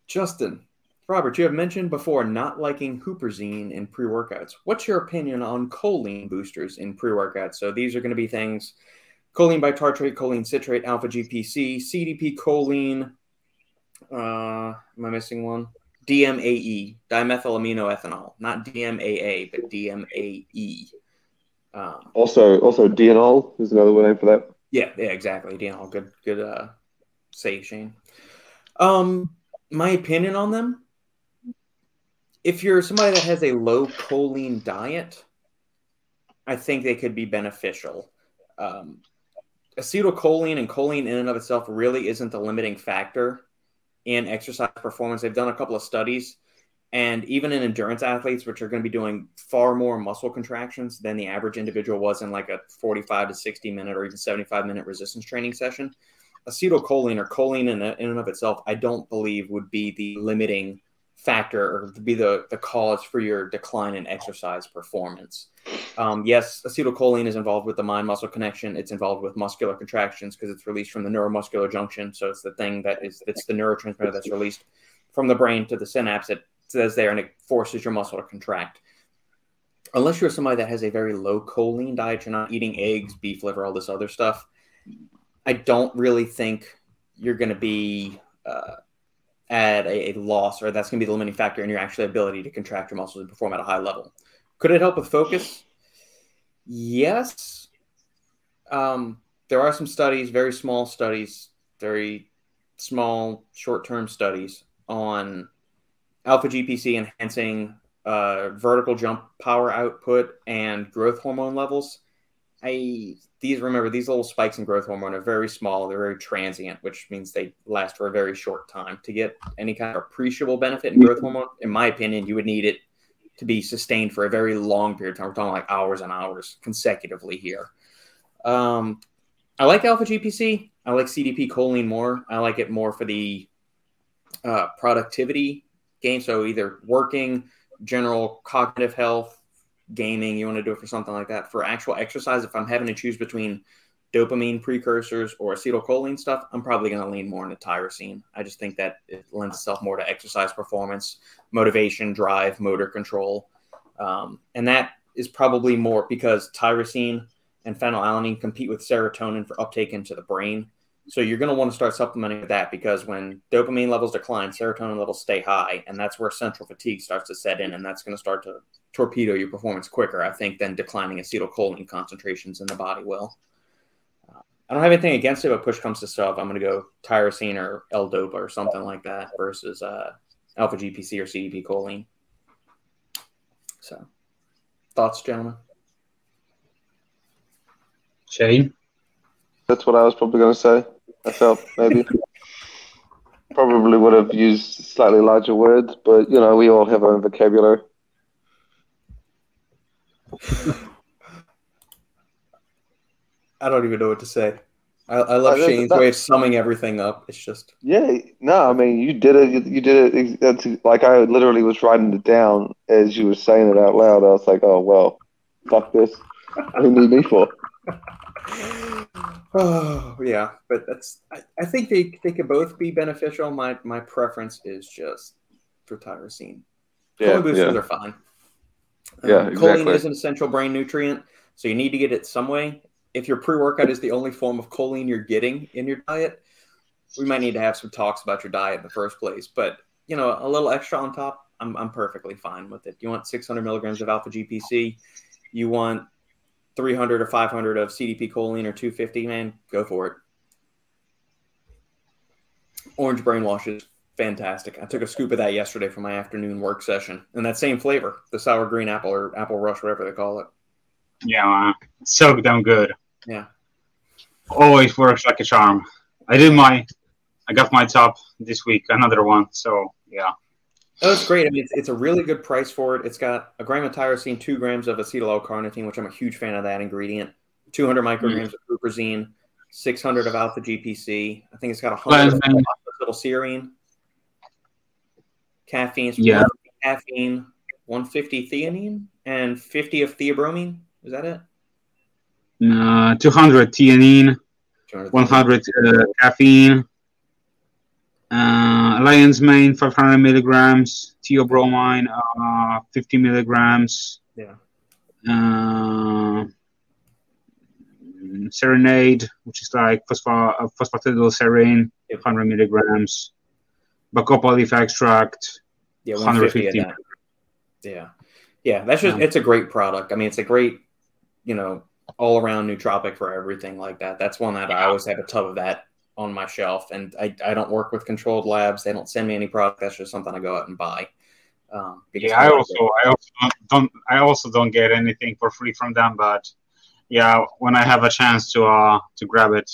Justin, Robert, you have mentioned before not liking Huperzine in pre workouts. What's your opinion on choline boosters in pre workouts? So these are going to be things choline bitartrate, choline citrate, alpha GPC, CDP choline. Uh, am I missing one? DMAE, dimethylaminoethanol, not DMAA, but DMAE. Um, Also, also Deanol is another name for that. yeah, yeah, exactly. Deanol, good, good uh, save, Shane. Um, my opinion on them: if you're somebody that has a low choline diet, I think they could be beneficial. Um, acetylcholine and choline in and of itself really isn't the limiting factor in exercise performance. They've done a couple of studies, and even in endurance athletes, which are going to be doing far more muscle contractions than the average individual was in like a 45 to 60 minute or even 75 minute resistance training session, acetylcholine or choline in, in and of itself, I don't believe would be the limiting factor or to be the, the cause for your decline in exercise performance. Um, yes, acetylcholine is involved with the mind muscle connection. It's involved with muscular contractions because it's released from the neuromuscular junction. So it's the thing that is it's the neurotransmitter that's released from the brain to the synapse. It says there and it forces your muscle to contract. Unless you're somebody that has a very low choline diet, you're not eating eggs, beef liver, all this other stuff. I don't really think you're going to be uh, at a, a loss or that's going to be the limiting factor in your actual ability to contract your muscles and perform at a high level. Could it help with focus? Yes. Um, there are some studies, very small studies, very small short term studies on alpha GPC enhancing uh, vertical jump power output and growth hormone levels. I these remember these little spikes in growth hormone are very small. They're very transient, which means they last for a very short time. To get any kind of appreciable benefit in growth hormone, in my opinion, you would need it to be sustained for a very long period of time. We're talking like hours and hours consecutively here. Um, I like alpha GPC. I like CDP choline more. I like it more for the uh, productivity gain. So either working, general cognitive health, gaming, you want to do it for something like that. For actual exercise, if I'm having to choose between dopamine precursors or acetylcholine stuff, I'm probably going to lean more into tyrosine. I just think that it lends itself more to exercise performance, motivation, drive, motor control. Um, and that is probably more because tyrosine and phenylalanine compete with serotonin for uptake into the brain. So you're going to want to start supplementing with that because when dopamine levels decline, serotonin levels stay high, and that's where central fatigue starts to set in, and that's going to start to torpedo your performance quicker, I think, than declining acetylcholine concentrations in the body will. Uh, I don't have anything against it, but push comes to shove, I'm going to go tyrosine or L-DOPA or something like that versus uh, alpha GPC or CDP choline. So, thoughts, gentlemen? Shane? That's what I was probably going to say. I felt maybe. probably would have used slightly larger words, but you know, we all have our own vocabulary. I don't even know what to say. I, I love Uh, that- Shane's that- way of summing everything up. It's just Yeah, no, I mean, you did it. You, you did it. That's, like I literally was writing it down as you were saying it out loud. I was like, oh well, fuck this. Who need me for? oh yeah, but that's I, I think they they could both be beneficial. My my preference is just for tyrosine. Yeah, Choline boosters yeah. are fine. Yeah, um, Choline is an essential brain nutrient, so you need to get it some way. If your pre-workout is the only form of choline you're getting in your diet, we might need to have some talks about your diet in the first place. But you know, a little extra on top, I'm I'm perfectly fine with it. You want 600 milligrams of alpha GPC, you want 300 or 500 of CDP choline or 250, man, go for it. Orange brainwash is fantastic. I took a scoop of that yesterday for my afternoon work session, and that same flavor, the sour green apple or apple rush, whatever they call it. Yeah. Uh, so damn good. Yeah. Always works like a charm. I did my, I got my top this week, another one. So yeah. Oh, it's great. I mean, it's, it's a really good price for it. It's got a gram of tyrosine, two grams of acetyl L-carnitine, which I'm a huge fan of that ingredient. 200 micrograms of glucosine, 600 of alpha GPC. I think it's got 100 of Plasma. acetylserine, caffeine, Yeah. caffeine, 150 theanine, and 50 of theobromine. Is that it? Uh, 200 theanine, 200 100 uh, caffeine, uh, lion's mane 500 milligrams, theobromine uh, 50 milligrams, Yeah. uh, SerinAid, which is like phospho- uh, phosphatidylserine, Yep. 100 milligrams, bacopa leaf extract, Yeah, 150 of 150. that. Yeah. Yeah, that's just Yeah. it's a great product. I mean, it's a great, you know, all around nootropic for everything like that. That's one that I always have a tub of that on my shelf. And I, I don't work with controlled labs. They don't send me any product. That's just something I go out and buy. Um, because Yeah, I also I also don't, I also don't get anything for free from them, but yeah, when I have a chance to uh to grab it,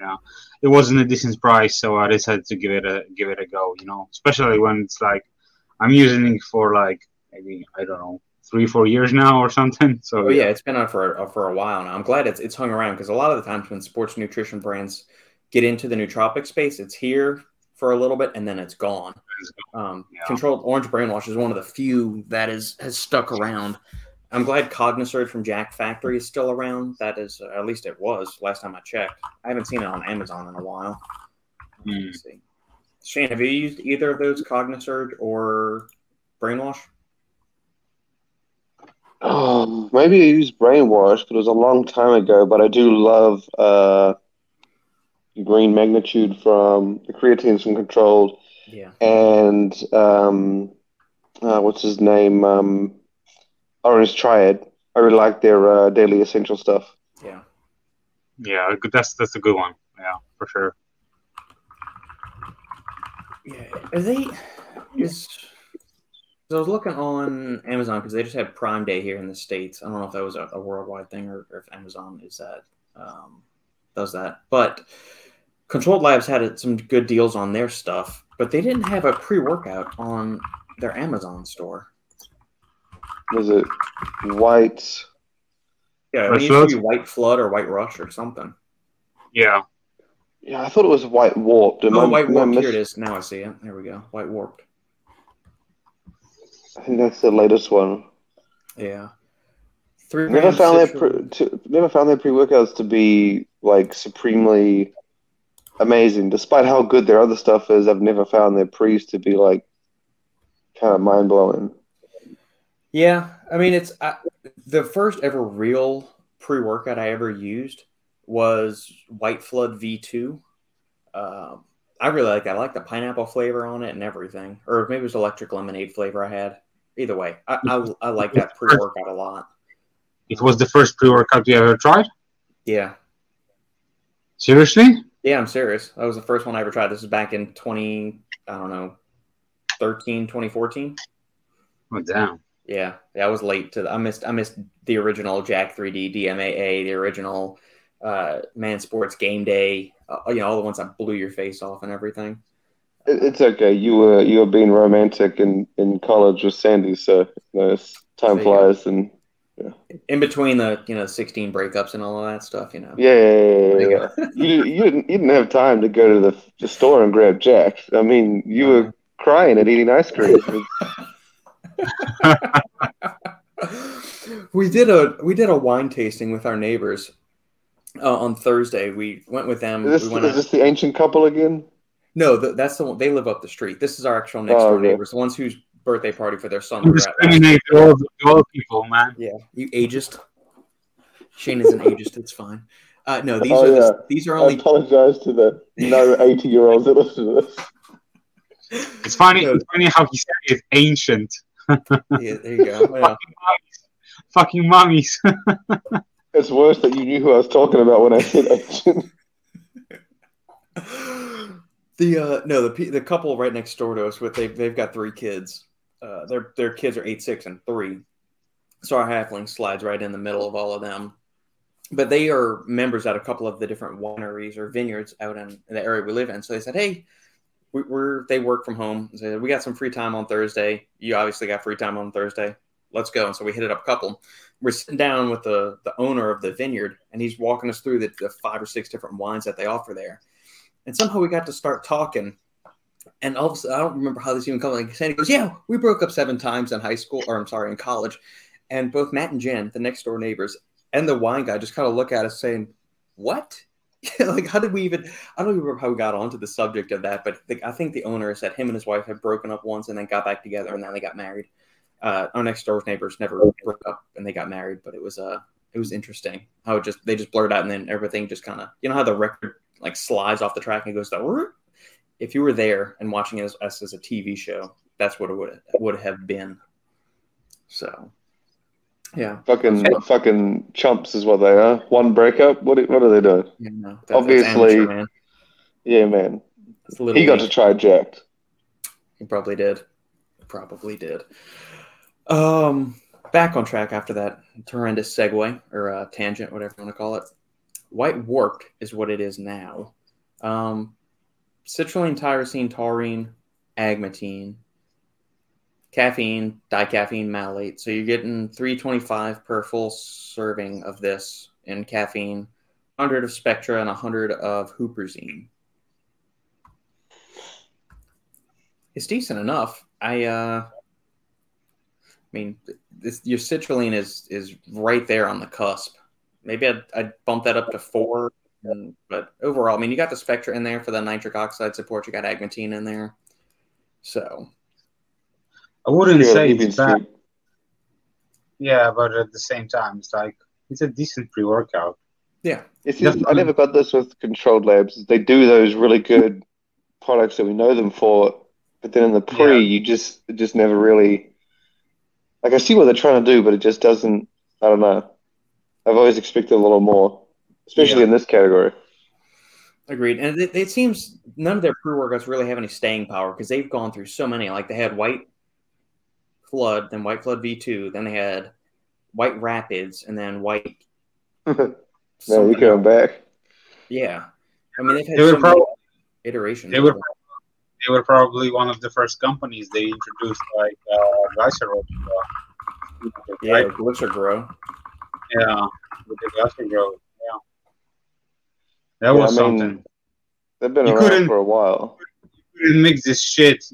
yeah, it wasn't a decent price, so I decided to give it a give it a go. You know, especially when it's like I'm using it for like maybe I don't know three four years now or something. So Oh yeah, it's been on for uh, for a while now. I'm glad it's it's hung around because a lot of the times when sports nutrition brands get into the nootropic space, it's here for a little bit and then it's gone. Um, Yeah. Controlled orange brainwash is one of the few that is has stuck around. I'm glad Cognisurge from Jacked Factory is still around. That is, uh, at least it was last time I checked. I haven't seen it on Amazon in a while. Hmm. Let's see. Shane, have you used either of those, Cognisurge or Brainwash? Oh, maybe I used brainwash, but it was a long time ago. But I do love uh, green magnitude from the creatines from Controlled, Yeah. and um, uh, what's his name? Um, Orange Triad. I really like their uh, daily essential stuff. Yeah. yeah, that's that's a good one. Yeah, for sure. Yeah, are they? Is so I was looking on Amazon because they just had Prime Day here in the states. I don't know if that was a, a worldwide thing or, or if Amazon is that um, does that. But Controlled Labs had some good deals on their stuff, but they didn't have a pre-workout on their Amazon store. Was it white? Yeah, it White used to be Flood? White Flood or White Rush or something. Yeah, Yeah, I thought it was white warped. Am Oh, I- White Warped. miss- Here it is. Now I see it. There we go. White Warped. I think that's the latest one. Yeah. Three Never found their pre, to, never found their pre workouts to be like supremely amazing. Despite how good their other stuff is, I've never found their pre's to be like kind of mind blowing. Yeah, I mean it's I, the first ever real pre-workout I ever used was White Flood V2. Um, I really like that. I like the pineapple flavor on it and everything, or maybe it was electric lemonade flavor I had. Either way, I, I, I like that pre-workout a lot. It was the first pre-workout you ever tried. Yeah, Seriously? Yeah, I'm serious. That was the first one I ever tried. This is back in 20, I don't know, 13, 2014. Oh damn. Yeah, yeah, I was late to. The, I missed. I missed the original Jack 3D DMAA, the original uh, Man Sports Game Day. Uh, you know, all the ones that blew your face off and everything. It's okay. You were you were being romantic in, in college with Sandy, so you know, time There you go. flies and In between the you know 16 breakups and all of that stuff, you know. yeah, yeah, yeah, yeah, you you you didn't you didn't have time to go to the, the store and grab Jack. I mean, you were crying and eating ice cream. we did a we did a wine tasting with our neighbors uh, on Thursday. We went with them. Is we this, went is out- this the ancient couple again? no, th- that's the one. They live up the street. This is our actual next Oh, door okay. neighbors, the ones whose birthday party for their son. You we were at last discriminate all, to all people, man. Yeah, you ageist. Shane is an ageist. It's fine. Uh, no, these Oh, are the, these are only. I apologize to the no eighty year olds that listen to this. It's funny. No. It's funny how he said it. Ancient. Yeah, there you go. Yeah. Fucking mummies. It's worse that you knew who I was talking about when I said ancient. the uh, no, the the couple right next door to us with they they've got three kids. Uh, their their kids are eight, six, and three. So our halfling slides right in the middle of all of them. But they are members at a couple of the different wineries or vineyards out in, in the area we live in. So they said, "Hey, we, we're they work from home. They said, we got some free time on Thursday. You obviously got free time on Thursday. Let's go." And so we hit it up a couple. We're sitting down with the the owner of the vineyard, and he's walking us through the, the five or six different wines that they offer there. And somehow we got to start talking. And all of a sudden, I don't remember how this even comes. Like Sandy goes, "Yeah, we broke up seven times in high school, or I'm sorry, in college." And both Matt and Jen, the next door neighbors, and the wine guy, just kind of look at us saying, "What?" like, how did we even? I don't remember how we got onto the subject of that, but the, I think the owner said him and his wife had broken up once and then got back together, and then they got married. Uh, our next door neighbors never broke up and they got married, but it was uh, it was interesting how it just they just blurred out and then everything just kind of you know how the record like slides off the track and goes to. If you were there and watching us, us as a TV show, that's what it would would have been. So, yeah, Fucking fucking chumps is what they are. One breakup. What do- what are they doing? you know, that- Obviously- amateur, man. Yeah, man. He got to try Jacked. He probably did. Probably did. Um, back on track after that horrendous segue or uh, tangent, whatever you want to call it. White warped is what it is now. Um, citrulline, tyrosine, taurine, agmatine, caffeine, dicaffeine malate. So you're getting 325 per full serving of this in caffeine, 100 of Spectra, and 100 of Huperzine. It's decent enough. I uh I mean this your citrulline is is right there on the cusp. Maybe I'd, I'd bump that up to four, and, but overall, I mean, you got the Spectra in there for the nitric oxide support. You got agmatine in there, so I wouldn't Pure say it's bad. Street. Yeah, but at the same time, it's like it's a decent pre-workout. yeah, It's just, I never got this with controlled labs. They do those really good products that we know them for, but then in the pre, Yeah. you just it just never really. Like I see what they're trying to do, but it just doesn't. I don't know. I've always expected a little more, especially Yeah. in this category. agreed. And it, it seems none of their pre workouts really have any staying power because they've gone through so many. Like they had White Flood, then White Flood V two, then they had White Rapids, and then White. no, you're something going back. Yeah, I mean they've had They were so many probably iterations. they were they were probably one of the first companies they introduced like uh, glycerol. Uh, yeah, right? Glycer Grow. Yeah, with the glycerol. Yeah, that Yeah, was I mean, something. They've been You around couldn't- for a while. You couldn't mix this shit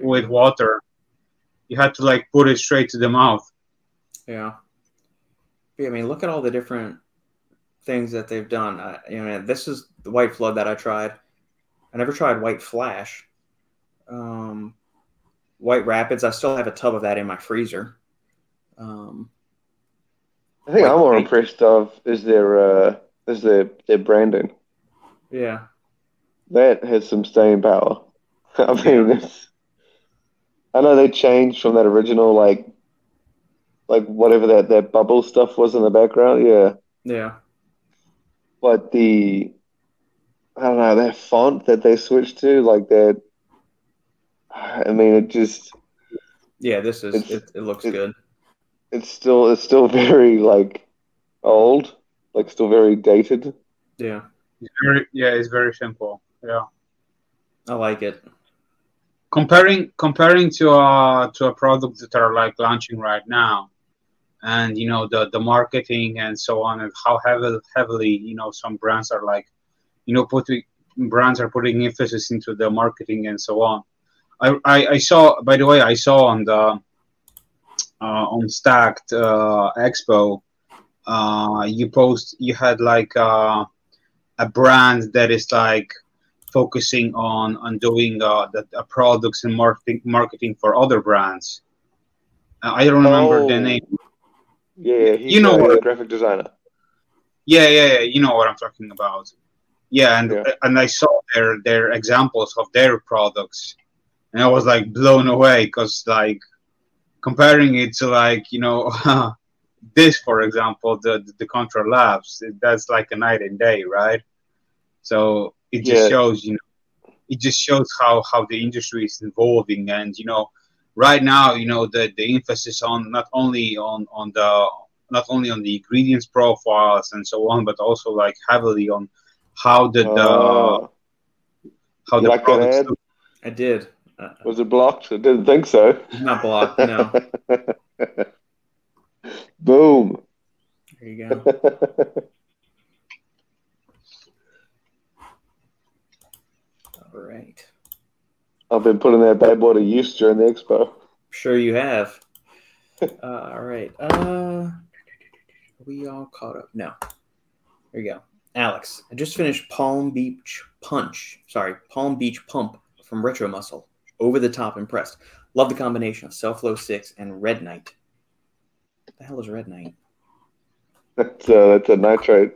with water. You had to like put it straight to the mouth. Yeah. Yeah, I mean, look at all the different things that they've done. I, you know, this is the White Flood that I tried. I never tried White Flash. Um, White Rapids, I still have a tub of that in my freezer. Um, I think I'm more paint. impressed of is their uh, is their their branding. Yeah, That has some staying power. I mean, it's, I know they changed from that original like like whatever that that bubble stuff was in the background. Yeah, yeah, but the I don't know that font that they switched to like that. I mean, it just yeah. This is it, it looks it- good. it's still it's still very like old, like still very dated. Yeah, It's very yeah, it's very simple. Yeah. I like it. comparing comparing to a to a product that are like launching right now and you know the the marketing and so on and how heavily heavily you know some brands are like you know putting brands are putting emphasis into the marketing and so on i i, I saw by the way i saw on the uh, on stacked uh, expo uh, you post you had like uh, a brand that is like focusing on on doing uh, the, uh, products and marketing marketing for other brands. Uh, I don't remember the Oh. name. Yeah, he's You know a what- graphic designer. Yeah, yeah, yeah. You know what I'm talking about. Yeah, and Yeah. and I saw their their examples of their products, and I was like blown away because like comparing it to like you know this for example the the Contra Labs that's like a night and day, right? So it just Yeah. shows you know it just shows how how the industry is evolving and you know right now you know the the emphasis on not only on on the not only on the ingredients profiles and so on but also like heavily on how the, the Oh, how the like products ad? look. I did. Uh, was it blocked? I didn't think so. not blocked. No. Boom. There you go. All right. I've been putting that bad boy to use during the expo. Sure you have. Uh, all right. Uh, are we all caught up? No. There you go. Alex, I just finished Palm Beach Punch. Sorry, Palm Beach Pump from Retro Muscle. Over the top impressed. Love the combination of Cellflow 6 and RedNite. What the hell is RedNite? That's uh, that's a nitrate.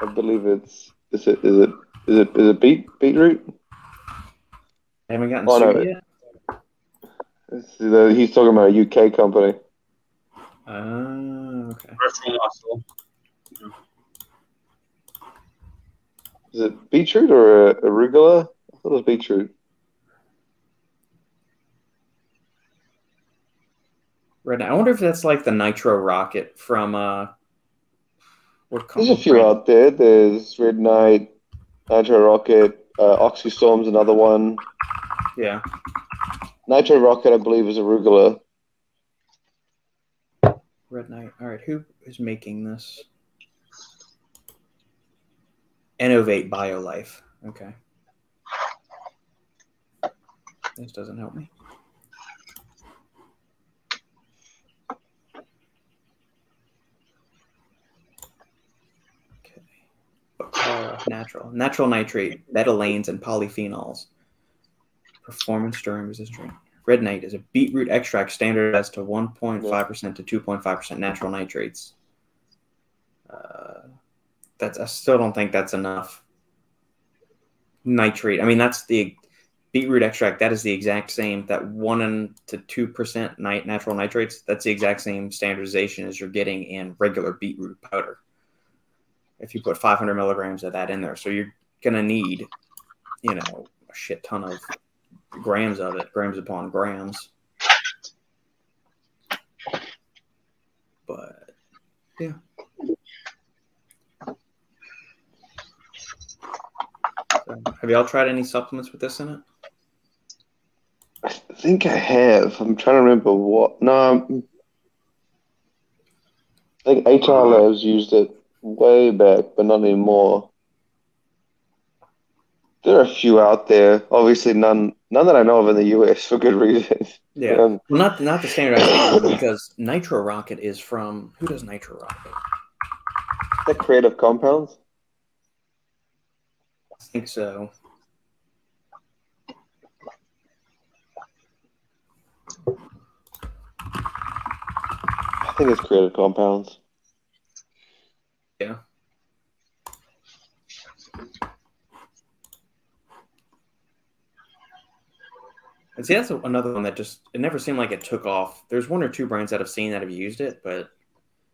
I believe it's is it is it is it is it beet beetroot? I haven't gotten Oh, no, sued it- yet. The, he's talking about a UK company. Oh, okay. Retro muscle. Is it beetroot or uh, arugula? I thought it was beetroot. RedNite. I wonder if that's like the Nitro Rocket from uh. What There's a few out there. There's RedNite, Nitro Rocket, uh, Oxystorm's another one. Yeah. Nitro Rocket, I believe, is arugula. RedNite. All right, who is making this? Innovate BioLife. Okay. This doesn't help me. Natural. Natural nitrate, betalains, and polyphenols. Performance during resistant drink. RedNite is a beetroot extract standardized to 1.5% to 2.5% natural nitrates. Uh, that's I still don't think that's enough nitrate. I mean, that's the beetroot extract. That is the exact same. That one to two percent natural nitrates. That's the exact same standardization as you're getting in regular beetroot powder. If you put 500 milligrams of that in there, so you're gonna need, you know, a shit ton of grams of it, grams upon grams. But yeah. So, have y'all tried any supplements with this in it? I think I have. I'm trying to remember what. No, I'm- I think HR uh-huh. Labs used it way back, but not anymore. There are a few out there. Obviously, none none that I know of in the US for good reason. Yeah. Um, Well, not not the standardized because Nitro Rocket is from who does Nitro Rocket? the creative compounds. I think so. I think it's creative compounds. Yeah. And see, that's another one that just it never seemed like it took off. There's one or two brands that I've seen that have used it, but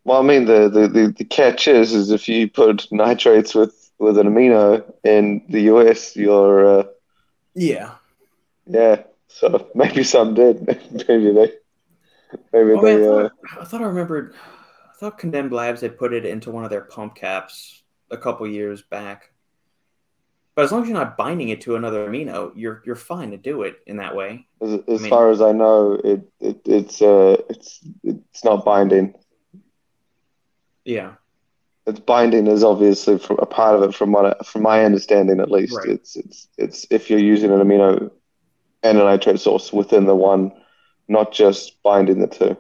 Well, I mean, the, the, the, the catch is, is if you put nitrates with, with an amino in the US, you're, uh, yeah. yeah. So maybe some did. maybe they, maybe Oh, man, I, they, uh, I thought I remembered. I thought Condemned Labs had put it into one of their pump caps a couple years back. But as long as you're not binding it to another amino, you're you're fine to do it in that way. as, as mean- far as I know, it, it it's, uh, it's, it's not binding. Yeah. It's binding is obviously a part of it from what I- from my understanding at least. Right. It's it's it's if you're using an amino and a nitrate source within the one, not just binding the two.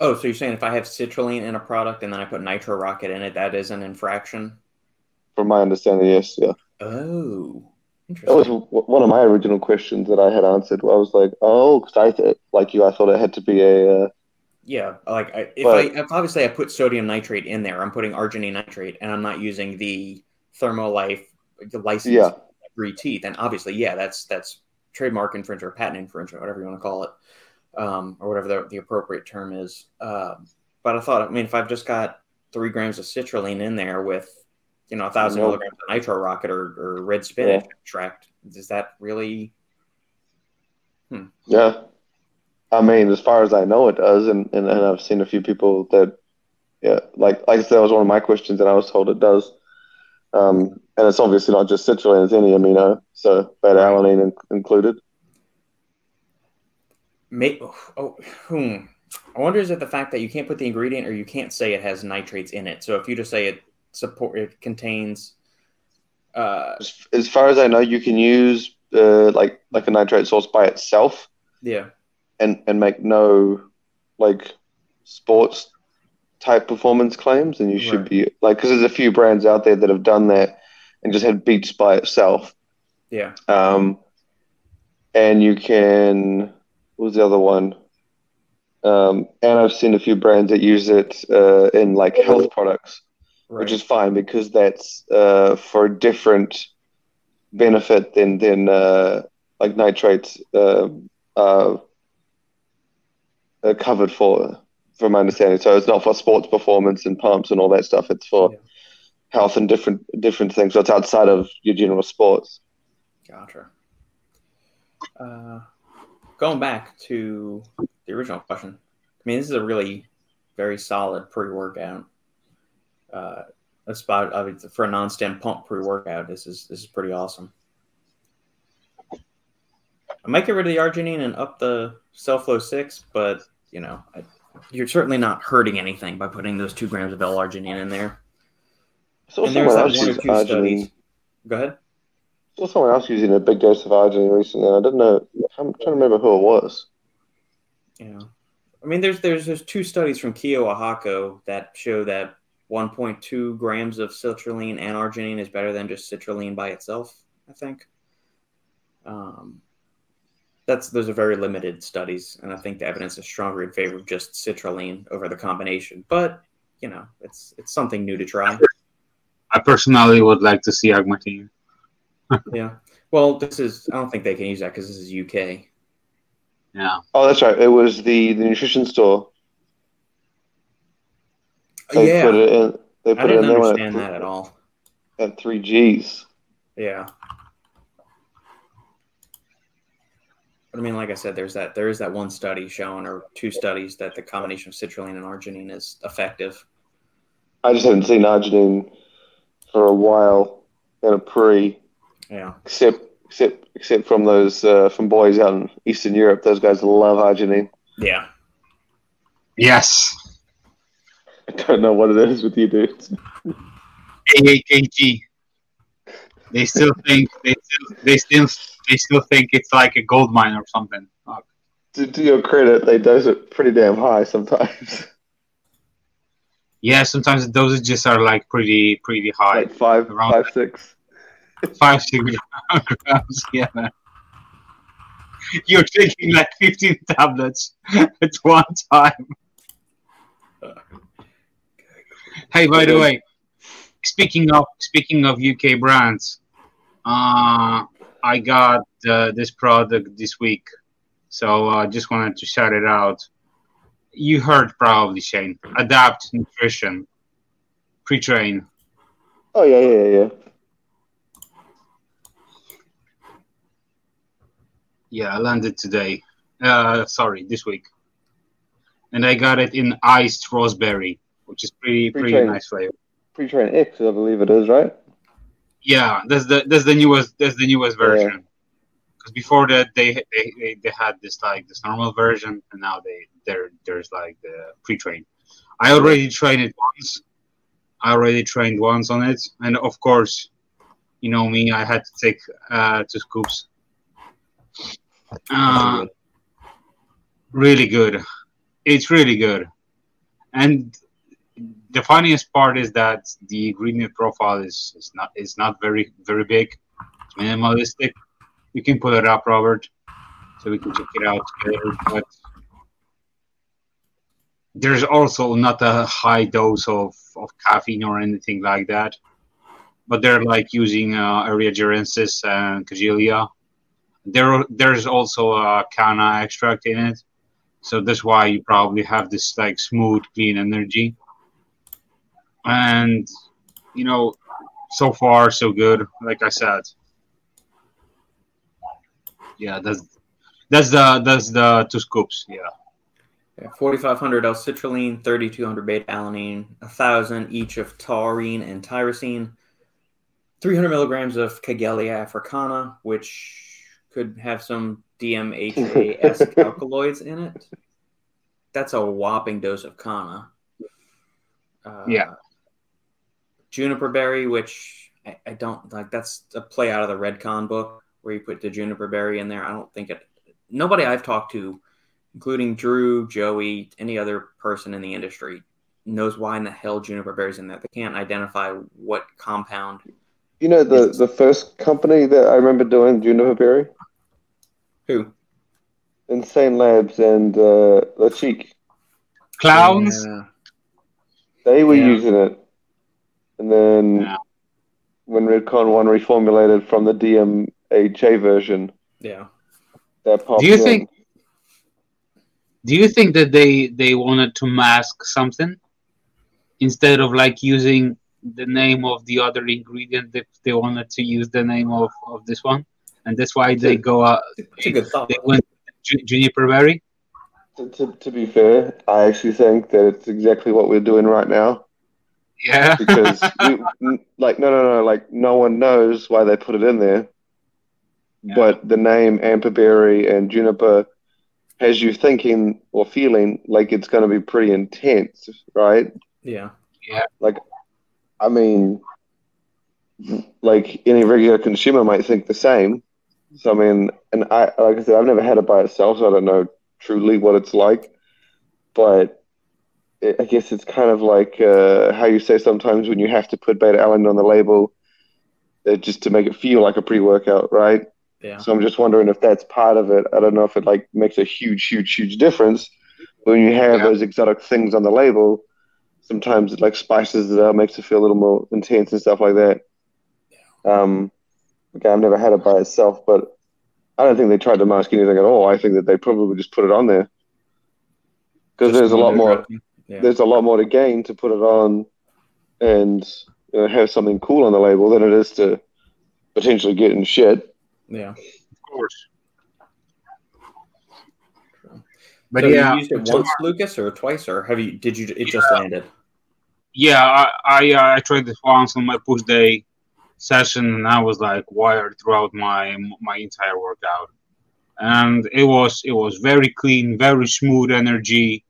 Oh, so you're saying if I have citrulline in a product and then I put nitro rocket in it, that is an infraction? From my understanding, yes, yeah. Oh, That was w- one of my original questions that I had answered. I was like, oh, because I th- like you, I thought it had to be a. Uh, Yeah, like I, if But- I if obviously I put sodium nitrate in there, I'm putting arginine nitrate, and I'm not using the Thermolife the license Yeah. free teeth, and obviously, yeah, that's that's trademark infringement or patent infringement, whatever you want to call it, um, or whatever the, the appropriate term is. Um, but I thought, I mean, if I've just got three grams of citrulline in there with, you know, a thousand Nope. milligrams of nitro rocket or, or red spinach extract, is that really? yeah. I mean, as far as I know, it does, and, and, and I've seen a few people that, yeah, like like I said, that was one of my questions, and I was told it does. Um, and it's obviously not just citrulline; it's any amino, so beta alanine in- included. May, oh, hmm. I wonder is it the fact that you can't put the ingredient or you can't say it has nitrates in it. So if you just say it support it contains uh As, far as I know, you can use uh, like like a nitrate source by itself, yeah. and and make no like sports type performance claims, and you should Right. be like because there's a few brands out there that have done that and just had beats by itself. Yeah. Um, and you can what was the other one? Um, and I've seen a few brands that use it uh, in like health products, Right. which is fine because that's uh, for a different benefit than than uh, like nitrates uh, uh, are covered for, from my understanding. So it's not for sports performance and pumps and all that stuff. It's for Yeah. health and different different things. So it's outside of your general sports. Gotcha. Uh, going back to the original question, I mean, this is a really very solid pre-workout. Uh, a spot I mean, for a non-stim pump pre-workout. This is this is pretty awesome. I might get rid of the arginine and up the Cellflow six, but you know, I, you're certainly not hurting anything by putting those two grams of L-arginine in there. Saw and someone else one or use two studies. arginine. Go ahead. I saw someone else using a big dose of arginine recently. and I didn't know. I'm trying to remember who it was. Yeah, I mean, there's there's there's two studies from Kyowa Hakko that show that 1.2 grams of citrulline and arginine is better than just citrulline by itself. I think. Um, that's those are very limited studies, and I think the evidence is stronger in favor of just citrulline over the combination. But you know, it's it's something new to try. I personally would like to see agmatine. Yeah. Well, this is I don't think they can use that because this is UK. Yeah. Oh, that's right. It was the, the nutrition store. They put it in. They put it in didn't there when understand it- that at all. at three Gs. Yeah. But I mean, like I said, there's that there is that one study showing, or two studies, that the combination of citrulline and arginine is effective. I just haven't seen arginine for a while in a pre, Yeah. except except except from those uh, from boys out in Eastern Europe. Those guys love arginine. Yeah. Yes. I don't know what it is with you dudes. AAKG. They still think they still they still they still think it's like a gold mine or something. Fuck. To, to your credit, they dose it pretty damn high sometimes. Yeah, sometimes the dosages are like pretty pretty high, like five, Around- five, six. five six grams. Yeah. You're taking like 15 tablets at one time. Uh, Hey, by the way, speaking of speaking of UK brands, uh, I got uh, this product this week, so I uh, just wanted to shout it out. You heard probably Shane. Adapt Nutrition, pre-train. Oh yeah, yeah, yeah. Yeah, I landed today. Uh, sorry, this week, and I got it in iced raspberry, which is pretty pretty nice flavor. Pre-train X, I believe it is, right? Yeah, that's the that's the newest that's the newest version. Because before that they, they they they had this like this normal version, and now they there there's like the pre-train. I already trained it once. I already trained once on it, and of course, you know me, I had to take uh, two scoops. Uh, really good. It's really good, and the funniest part is that the ingredient profile is, is not is not very very big. It's minimalistic. You can put it up, Robert, so we can check it out together. But there's also not a high dose of, of caffeine or anything like that. But they're like using uh, Eria jarensis and Kigelia. There, there's also a kanna extract in it, so that's why you probably have this like smooth, clean energy. And you know, so far so good. Like I said, yeah, that's that's the that's the two scoops. Yeah. Yeah, 4,500 L-citrulline, 3,200 beta-alanine, 1,000 each of taurine and tyrosine, 300 milligrams of Kigelia africana, which could have some DMHA-esque alkaloids in it. That's a whopping dose of Kanna. Uh, Yeah. Juniper berry, which I, I don't like. That's a play out of the Redcon book where you put the juniper berry in there. I don't think it. Nobody I've talked to, including Drew, Joey, any other person in the industry, knows why in the hell juniper berries in there. They can't identify what compound. You know the the first company that I remember doing Juniper Berry, Who? Insane Labz and uh, La Chic. Clowns. Yeah. They were Yeah. using it, and then Yeah. when Redcon One reformulated from the DMHA version, Yeah. that popped Do you in. think? Do you think that they they wanted to mask something instead of like using the name of the other ingredient? That they wanted to use the name of, of this one, and that's why they go out. It's a good thought. They went juniper berry. To, to, to be fair, I actually think that it's exactly what we're doing right now Yeah. because, we, n- like, no, no, no, like, no one knows why they put it in there, Yeah. but the name Amperberry and Juniper has you thinking or feeling like it's going to be pretty intense, right? Yeah. Yeah. Like, I mean, like any regular consumer might think the same. So I mean, and I like I said, I've never had it by itself, so I don't know truly what it's like. But it, I guess it's kind of like uh, how you say sometimes when you have to put beta alanine on the label, uh, just to make it feel like a pre-workout, right? Yeah. So I'm just wondering if that's part of it. I don't know if it like makes a huge, huge, huge difference. But when you have Yeah. those exotic things on the label, sometimes it like spices it up, makes it feel a little more intense and stuff like that. Um, okay, I've never had it by itself, but I don't think they tried to mask anything at all. I think that they probably just put it on there because there's a lot more. Yeah. There's a lot more to gain to put it on and you know, have something cool on the label than it is to potentially get in shit. Yeah. Of course. But so yeah, you used it so- once, Lucas, or twice, or have you? Did you? It just landed. yeah, I I, uh, I tried this once on my push day session, and I was like wired throughout my my entire workout, and it was it was very clean, very smooth energy.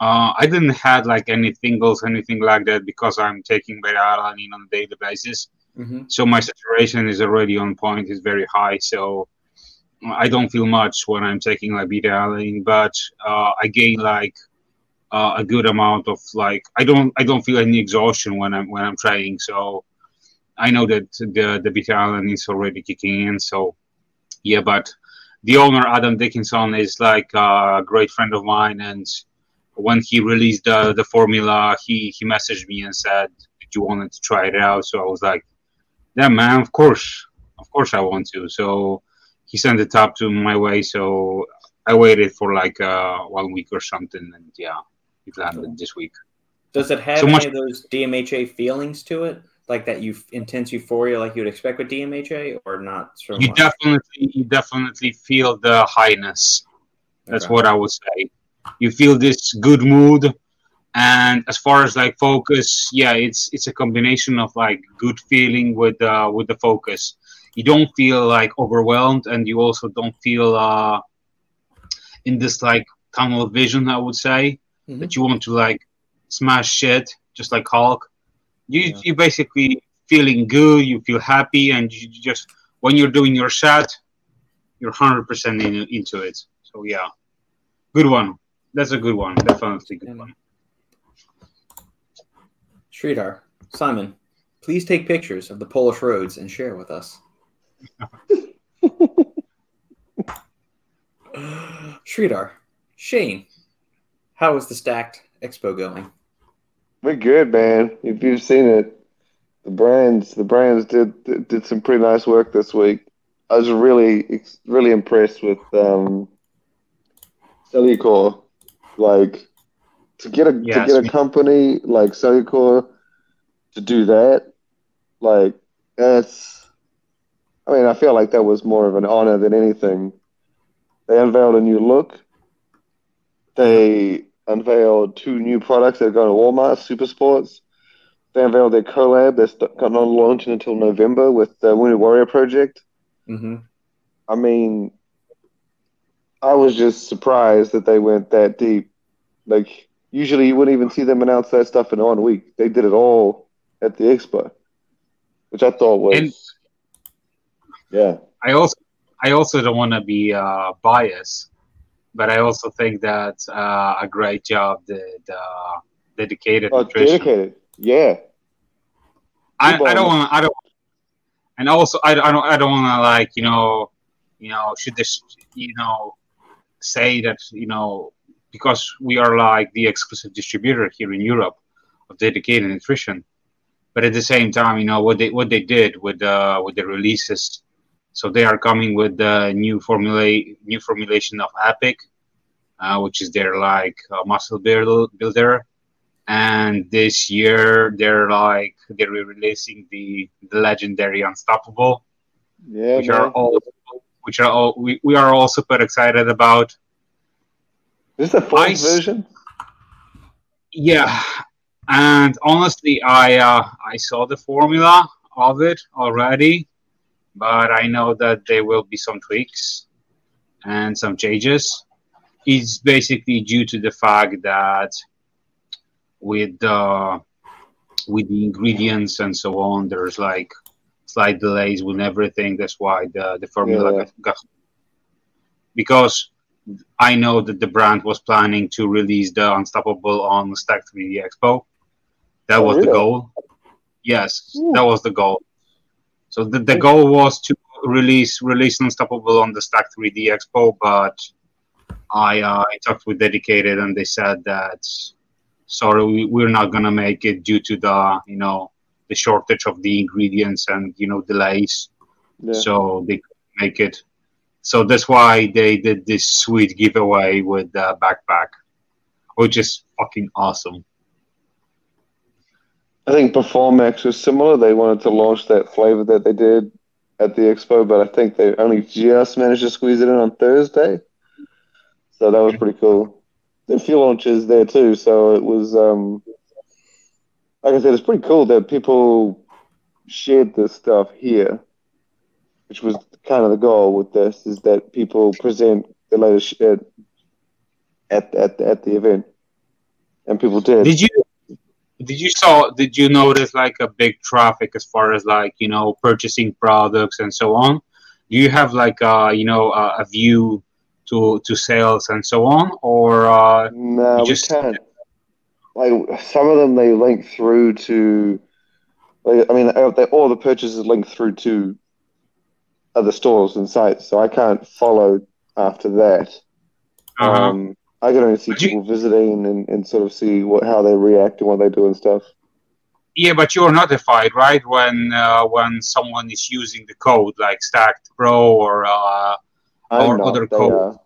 Uh, I didn't have like any tingles, anything like that, because I'm taking beta alanine on a daily basis. Mm-hmm. So my saturation is already on point, is very high. So I don't feel much when I'm taking like beta alanine, but uh, I gain like uh, a good amount of like I don't I don't feel any exhaustion when I'm when I'm training. So I know that the the beta alanine is already kicking in. So yeah, but the owner Adam Dickinson is like a great friend of mine, and when he released the the formula, he he messaged me and said "Did you wanted to try it out. So I was like, yeah, man, of course, of course I want to. So he sent it up to my way. So I waited for like uh, one week or something, and yeah, it landed this week. Does it have so any much- of those DMHA feelings to it? Like that you intense euphoria like you'd expect with DMHA or not so You much? definitely you definitely feel the highness. That's okay. what I would say. You feel this good mood. And as far as like focus yeah it's it's a combination of like good feeling with uh with the focus. You don't feel like overwhelmed and you also don't feel uh in this like tunnel vision i would say mm-hmm. that you want to like smash shit just like hulk. You yeah. you basically feeling good you feel happy and you just when you're doing your shot you're 100% in, into it. So yeah. Good one that's a good one definitely a good one Sridhar, Simon, please take pictures of the Polish roads and share with us. Sridhar, Shane, how is the Stacked Expo going? We're good, man. If you've seen it, the brands, the brands did did some pretty nice work this week. I was really really impressed with um, Cellucor. Like to get a yes, to get a company like Cellucor to do that, like that's. I mean, I feel like that was more of an honor than anything. They unveiled a new look. They unveiled two new products that are going to Walmart, Super Sports. They unveiled their collab that's not launching until November with the Wounded Warrior Project. Mm-hmm. I mean, I was just surprised that they went that deep. Like, usually you wouldn't even see them announce that stuff in one week. They did it all at the expo, which I thought was and yeah. I also I also don't want to be uh, biased, but I also think that uh, a great job did uh, dedicated oh, nutrition. Dedicated, yeah. I, I don't want I don't and also I, I don't I don't want to like you know you know should this you know say that you know because we are like the exclusive distributor here in Europe of dedicated nutrition but at the same time, you know what they what they did with uh, with the releases. So they are coming with the new formula, new formulation of Epic, uh, which is their like uh, muscle builder. And this year they're like they're releasing the, the legendary Unstoppable, yeah, which man. are all which are all we, we are all super excited about. Is this the full version? Yeah, and honestly, I uh, I saw the formula of it already, but I know that there will be some tweaks and some changes. It's basically due to the fact that with the with the ingredients and so on, there's like slight delays with everything. That's why the the formula yeah. got, because I know that the brand was planning to release the Unstoppable on the Stack 3D Expo, that oh, was really? the goal. Yes, Ooh. that was the goal. So the, the goal was to release release Unstoppable on the Stack 3D Expo, but I uh, I talked with Dedicated and they said that sorry we, we're not gonna make it due to the you know the shortage of the ingredients and you know delays. Yeah. So they make it. So that's why they did this sweet giveaway with the backpack, which is fucking awesome. I think Performax was similar. They wanted to launch that flavor that they did at the expo, but I think they only just managed to squeeze it in on Thursday. So that was pretty cool. The few launches there too, so it was um, like I said, it's pretty cool that people shared this stuff here, which was kind of the goal with this is that people present the latest shit at at at the event, and people did. Did you did you saw did you notice like a big traffic as far as like you know purchasing products and so on do you have like uh, you know uh, a view to to sales and so on, or uh, No, You we just- can't. Like some of them, they link through to. Like, I mean, uh, they, all the purchases link through to other stores and sites, so I can't follow after that. uh Um, I can only see But you- people visiting and, and sort of see what how they react and what they do and stuff. yeah, but you're notified, right, when uh, when someone is using the code like Stacked Pro or uh, Or not, other code. are.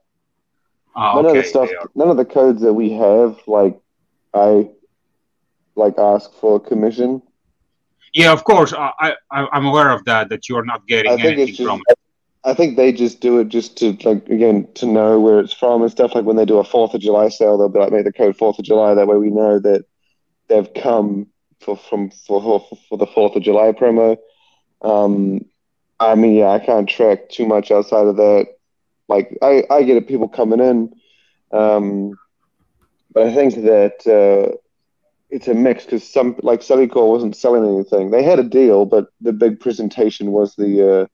uh, none okay, of the stuff, none of the codes that we have, like I, like ask for commission. Yeah, of course, I, I I'm aware of that. That you're not getting anything just, from it. I think they just do it just to like again to know where it's from and stuff. Like when they do a Fourth of July sale, they'll be like, make the code Fourth of July. That way we know that they've come for from for for, the Fourth of July promo. Um, I mean, yeah, I can't track too much outside of that. Like I, I get it, people coming in, um, I think that uh, it's a mix because some like Cellucor wasn't selling anything. They had a deal, but the big presentation was the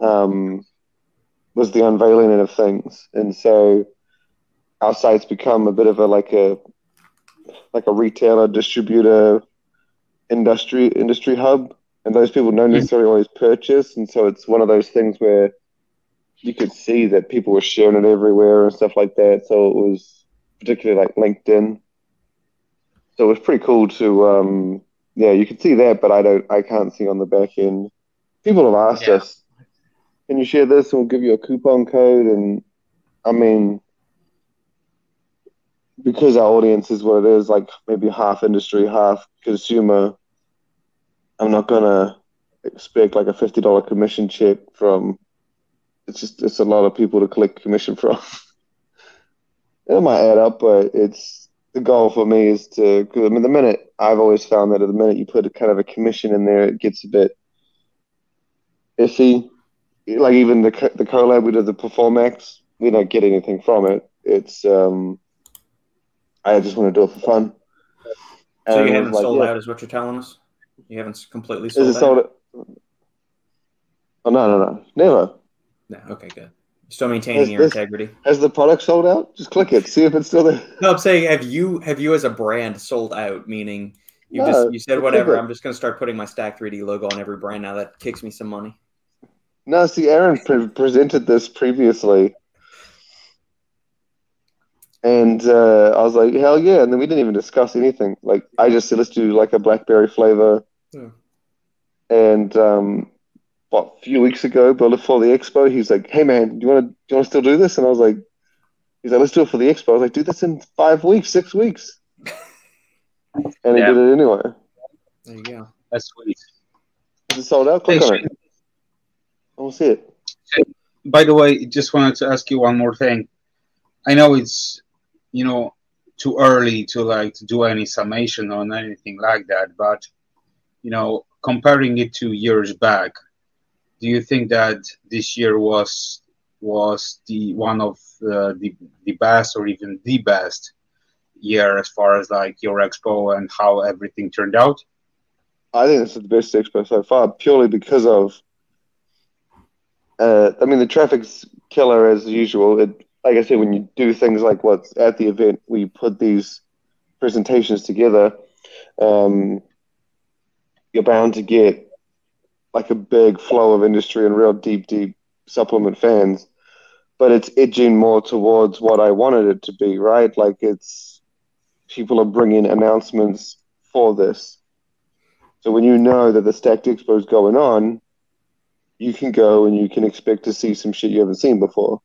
uh, um, was the unveiling of things, and so our site's become a bit of a like a like a retailer, distributor, industry industry hub, and those people don't necessarily always purchase, and so it's one of those things where you could see that people were sharing it everywhere and stuff like that. So it was particularly like LinkedIn. So it was pretty cool to, um, yeah, you could see that, but I don't, I can't see on the back end. People have asked Yeah. us, can you share this and we'll give you a coupon code? And I mean, because our audience is what it is, like maybe half industry, half consumer, I'm not gonna expect like a fifty dollar commission check from. It's just it's a lot of people to collect commission from. it might add up, but it's the goal for me is to. Cause I mean, the minute I've always found that at the minute you put a kind of a commission in there, it gets a bit iffy. Like even the the collab we did the Performax, we don't get anything from it. It's um, I just want to do it for fun. So And you haven't like, sold yeah, out, is what you're telling us? You haven't completely Is sold it out? sold? Oh no, no, no, never. No. Okay, good. Still maintaining Has your this- integrity. Has the product sold out? Just click it, see if it's still there. No, I'm saying have you have you as a brand sold out? Meaning you No, just you said whatever. I'm just going to start putting my Stack 3D logo on every brand now. That kicks me some money. No, see, Aaron pre- presented this previously, and uh, I was like, hell yeah! And then we didn't even discuss anything. Like, I just said, let's do like a blackberry flavor. Yeah. And um, what a few weeks ago, but before the expo, he's like, hey man, do you want to do you want to still do this? And I was like, he's like, let's do it for the expo. I was like, "Do this in five weeks, six weeks. And he did it anyway. There you go. That's sweet. Is it sold out? Click Hey, on it. I want to see it. by the way, just wanted to ask you one more thing. I know it's you know too early to like to do any summation on anything like that, but you know, comparing it to years back, do you think that this year was was the one of uh, the the best or even the best year as far as like your expo and how everything turned out? I think this is the best expo so far, purely because of. Uh, I mean, the traffic's killer as usual. It, like I said, when you do things like what's at the event, we put these presentations together. Um, you're bound to get like a big flow of industry and real deep, deep supplement fans. But it's edging more towards what I wanted it to be, right? Like it's people are bringing announcements for this. So when you know that the Stacked Expo is going on, you can go and you can expect to see some shit you haven't seen before.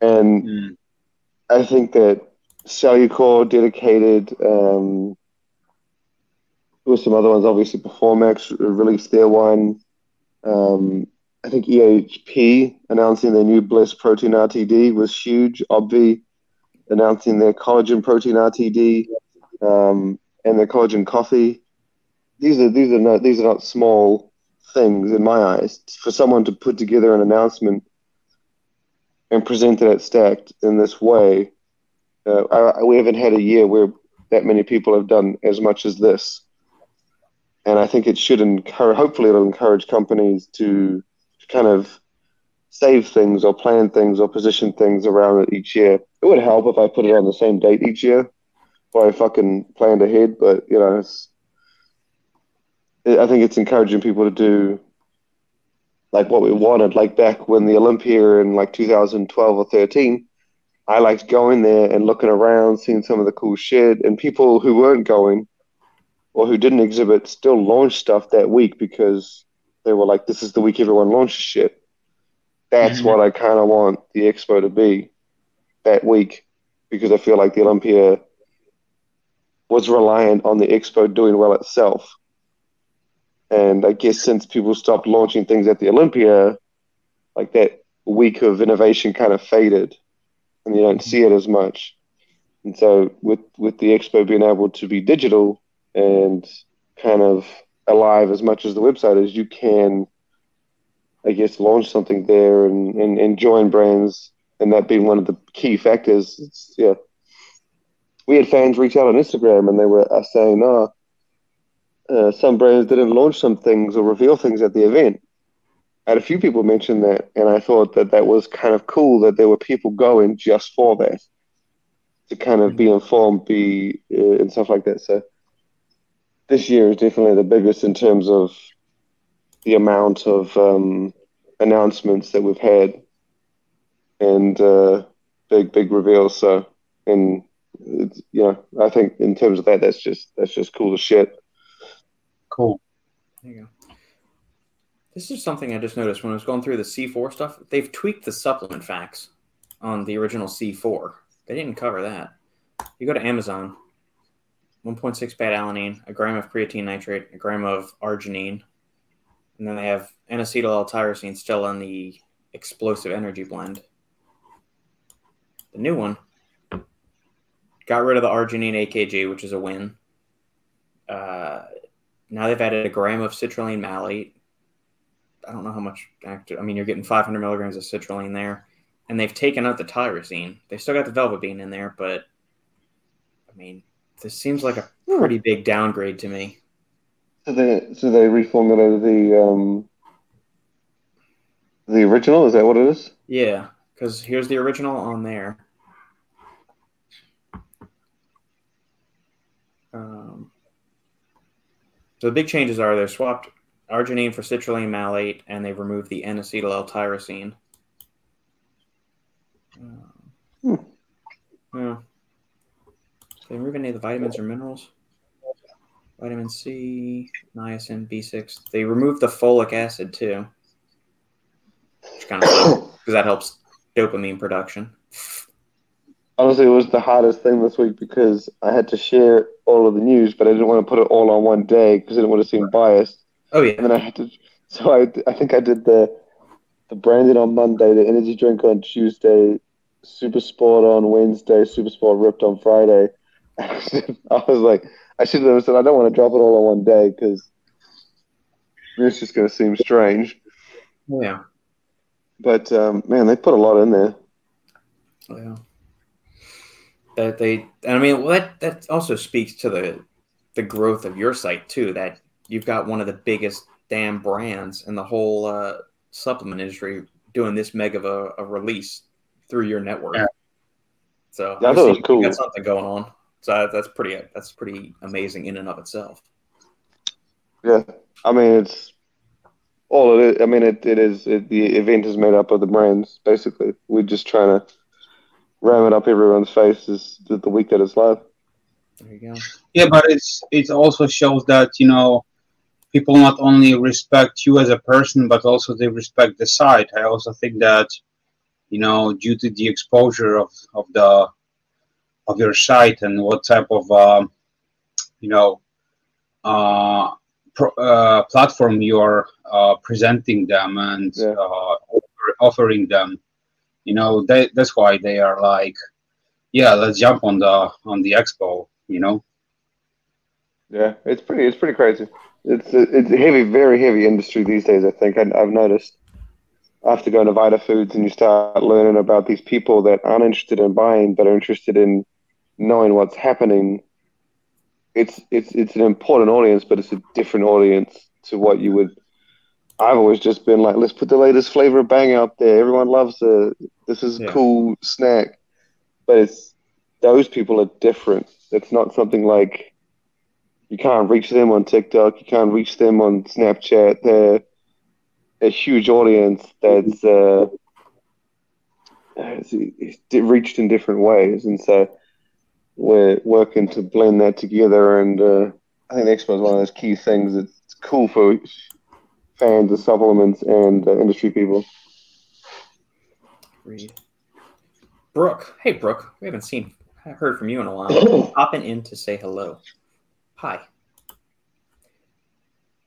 And Mm. I think that Cellucor dedicated, um, there were some other ones, obviously Performax released their one. Um, I think EHP announcing their new Blessed Protein RTD was huge. Obvi announcing their collagen protein RTD um, and their collagen coffee. These are these are not these are not small things in my eyes. For someone to put together an announcement and present it at Stacked in this way, uh, I, we haven't had a year where that many people have done as much as this. And I think it should encourage. Hopefully, it'll encourage companies to kind of save things or plan things or position things around it each year. It would help if I put it on the same date each year, or I fucking planned ahead. But you know, it's, I think it's encouraging people to do like what we wanted. Like back when the Olympia in like 2012 or 13, I liked going there and looking around, seeing some of the cool shit, and people who weren't going or who didn't exhibit still launched stuff that week because they were like, "This is the week everyone launches shit." That's mm-hmm. what I kind of want the expo to be that week because I feel like the Olympia was reliant on the expo doing well itself. And I guess since people stopped launching things at the Olympia, like that week of innovation kind of faded and you don't see it as much. And so with with the expo being able to be digital and kind of alive as much as the website is, you can I guess launch something there and, and, and join brands and that being one of the key factors. It's, yeah. We had fans reach out on Instagram and they were uh, saying, oh, uh, some brands didn't launch some things or reveal things at the event. I had a few people mention that, and I thought that that was kind of cool that there were people going just for that to kind of be mm-hmm. informed, be uh, and stuff like that. So this year is definitely the biggest in terms of the amount of um, announcements that we've had and uh, big big reveals. So and you know, I think in terms of that, that's just that's just cool as shit. Cool. There you go. This is something I just noticed when I was going through the C4 stuff. They've tweaked the supplement facts on the original C4. They didn't cover that. You go to Amazon, 1.6 beta alanine, a gram of creatine nitrate, a gram of arginine, and then they have N-acetyl L-tyrosine still in the explosive energy blend. The new one got rid of the arginine AKG, which is a win. Uh, now they've added a gram of citrulline malate, I don't know how much active. I mean, you're getting 500 milligrams of citrulline there, and they've taken out the tyrosine. They still got the velvet bean in there, but I mean, this seems like a pretty big downgrade to me. So they so they reformulated the um the original. Is that what it is? Yeah, because here's the original on there. Um, so the big changes are they're swapped arginine for citrulline malate, and they've removed the N-acetyl L-tyrosine. hmm. Yeah. They remove any of the vitamins or minerals. Vitamin C, niacin, B6. They removed the folic acid too, which kind of because that helps dopamine production. Honestly, it was the hardest thing this week because I had to share all of the news, but I didn't want to put it all on one day because I didn't want to seem biased. Oh yeah. And then I had to. So I, I think I did the the branding on Monday, the energy drink on Tuesday, Super Sport on Wednesday, Super Sport ripped on Friday. I was like, I should have said I don't want to drop it all on one day because it's just going to seem strange. Yeah. But um, man, they put a lot in there. Yeah. That they, I mean, well, that that also speaks to the the growth of your site too. That you've got one of the biggest damn brands in the whole uh, supplement industry doing this mega of a, a release through your network. Yeah. So yeah, that was cool. got something going on. So that's pretty that's pretty amazing in and of itself. Yeah, I mean it's all it is. I mean it, it is it, the event is made up of the brands basically. We're just trying to ram it up everyone's faces the, the week that it's live. There you go. Yeah, but it's it also shows that you know people not only respect you as a person, but also they respect the site. I also think that, you know, due to the exposure of, of the of your site and what type of, um, you know, uh, pro, uh, platform you're uh, presenting them and yeah. Uh, offering them, you know, they, that's why they are like, yeah, let's jump on the on the expo, you know. Yeah, it's pretty. It's pretty crazy. It's a, it's a heavy, very heavy industry these days. I think I, have noticed after going to Vita Foods and you start learning about these people that aren't interested in buying but are interested in knowing what's happening. It's it's it's an important audience, but it's a different audience to what you would I've always just been like, let's put the latest flavor of bang out there. Everyone loves it. This is a Yeah. cool snack. But it's those people are different. It's not something like you can't reach them on TikTok, you can't reach them on Snapchat. They're a huge audience that's uh, reached in different ways, and so we're working to blend that together. And uh, I think the expo is one of those key things. It's cool for fans of supplements and uh, industry people. Brooke. Hey, Brooke. We haven't seen, heard from you in a while. Popping in to say hello. Hi.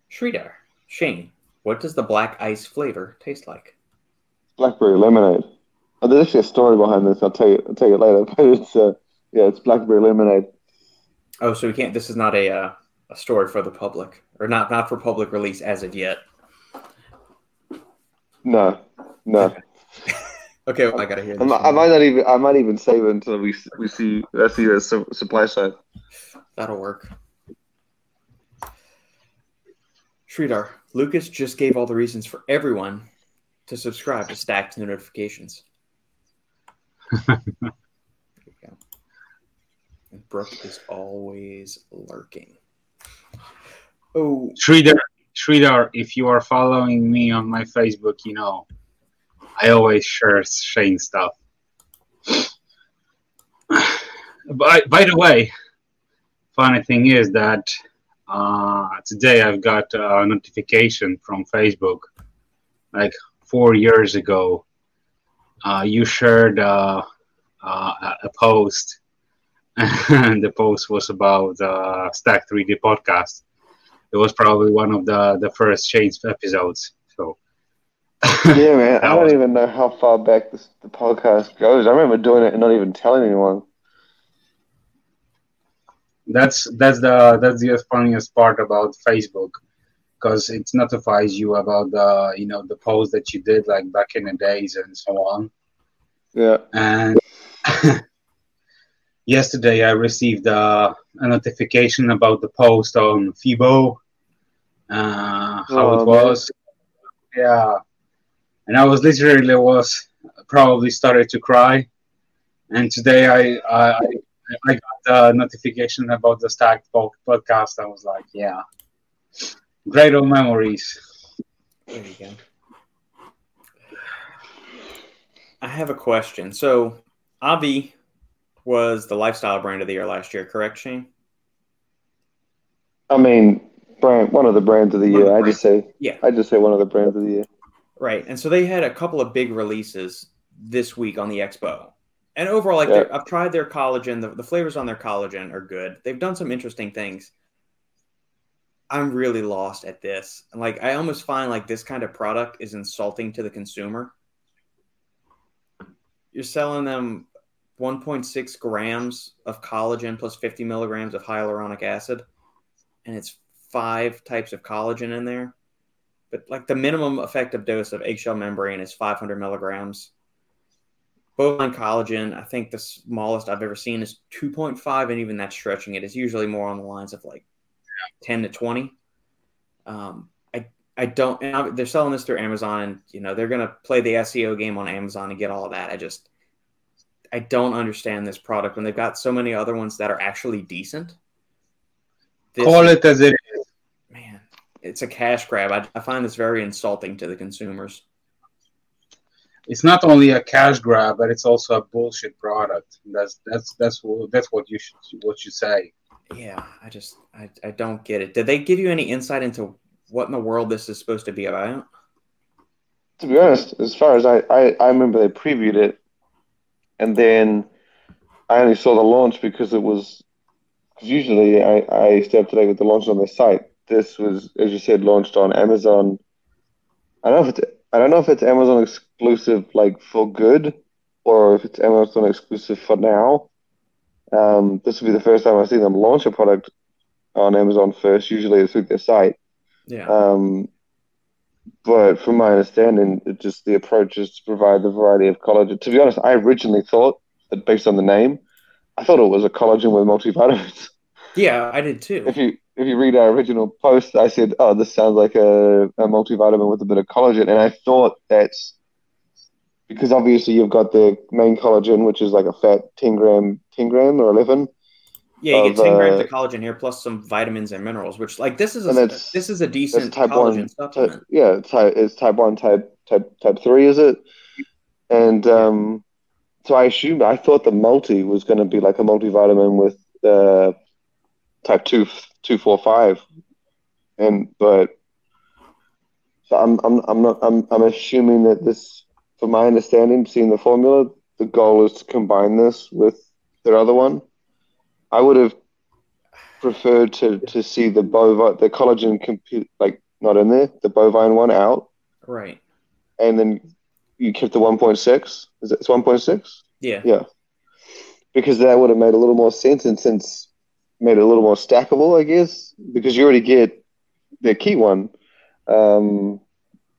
Sridhar. Shane. What does the black ice flavor taste like? Blackberry lemonade. Oh, there's actually a story behind this. I'll tell you. I'll tell you later. But it's uh, yeah, it's blackberry lemonade. Oh, so we can't. This is not a uh, a story for the public, or not not for public release as of yet. No, no. Okay, well, I gotta hear I this. might, I might not even. I might even save it until we we see. Let's see the su- supply side. That'll work. Sridhar, Lucas just gave all the reasons for everyone to subscribe to Stacked Notifications. There you go. And Brooke is always lurking. Oh, Sridhar, Sridhar, if you are following me on my Facebook, you know I always share Shane stuff. by, by the way, funny thing is that uh, today I've got a notification from Facebook, like four years ago. Uh, you shared uh, uh, a post, the post was about uh, Stack 3D podcast it was probably one of the the first Shane's episodes. So Yeah, man. I don't was- even know how far back this, the podcast goes. I remember doing it and not even telling anyone. that's that's the that's the funniest part about Facebook because it notifies you about the you know the post that you did like back in the days and so on. Yeah. And yesterday I received uh, a notification about the post on Fibo, uh, how Oh, it man. was. Yeah, and I was literally was probably started to cry. And today I I, I got a notification about the Stacked podcast. I was like, yeah, great old memories. there you go. I have a question. So, Obvi was the lifestyle brand of the year last year, correct, Shane? I mean, brand one of the brands of the One year. I just say. Yeah. I just say one of the brands of the year. Right. And so they had a couple of big releases this week on the expo. And overall, like Yeah. I've tried their collagen. The, the flavors on their collagen are good. They've done some interesting things. I'm really lost at this. Like I almost find like this kind of product is insulting to the consumer. You're selling them 1.6 grams of collagen plus 50 milligrams of hyaluronic acid, and it's five types of collagen in there but like the minimum effective dose of eggshell membrane is 500 milligrams. Bovine collagen, I think the smallest I've ever seen is 2.5, and even that's stretching it. It's usually more on the lines of like 10 to 20. Um, I I don't. I- they're selling this through Amazon, and you know they're gonna play the SEO game on Amazon and get all that. I just I don't understand this product when they've got so many other ones that are actually decent. This Call is- it as it is. man, it's a cash grab. I, I find this very insulting to the consumers. it's not only a cash grab, but it's also a bullshit product. That's that's that's what that's what you should what you say. Yeah, I just I, I don't get it. Did they give you any insight into what in the world this is supposed to be about? To be honest, as far as I, I, I remember they previewed it, and then I only saw the launch because it was. Because usually I, I stay up to date with the launch on their site. This was, as you said, launched on Amazon. I don't know if it's I don't know if it's Amazon exclusive like for good, or if it's Amazon exclusive for now. Um, this will be the first time I've seen them launch a product on Amazon first. Usually it's through their site. Yeah. Um, but from my understanding, it just the approach is to provide the variety of collagen. To be honest, I originally thought that based on the name, I thought it was a collagen with multivitamins. yeah, I did too. If you if you read our original post, I said, "Oh, this sounds like a, a multivitamin with a bit of collagen," and I thought that's because obviously you've got the main collagen, which is like a fat ten gram, ten gram or eleven. Yeah, you of, get ten grams uh, of collagen here, plus some vitamins and minerals. Which, like, this is a this is a decent type collagen one. supplement. Type, yeah, type it's type one, type type type three, is it? And um, so I assumed I thought the multi was going to be like a multivitamin with uh, type two two four five, and but so I'm I'm I'm not I'm I'm assuming that this, from my understanding, seeing the formula, the goal is to combine this with their other one. I would have preferred to to see the bovine the collagen compute like not in there, the bovine one out, Right. and then you kept the 1.6. Is it it's 1.6? Yeah. Yeah. Because that would have made a little more sense and since made it a little more stackable, I guess, because you already get the key one. Um,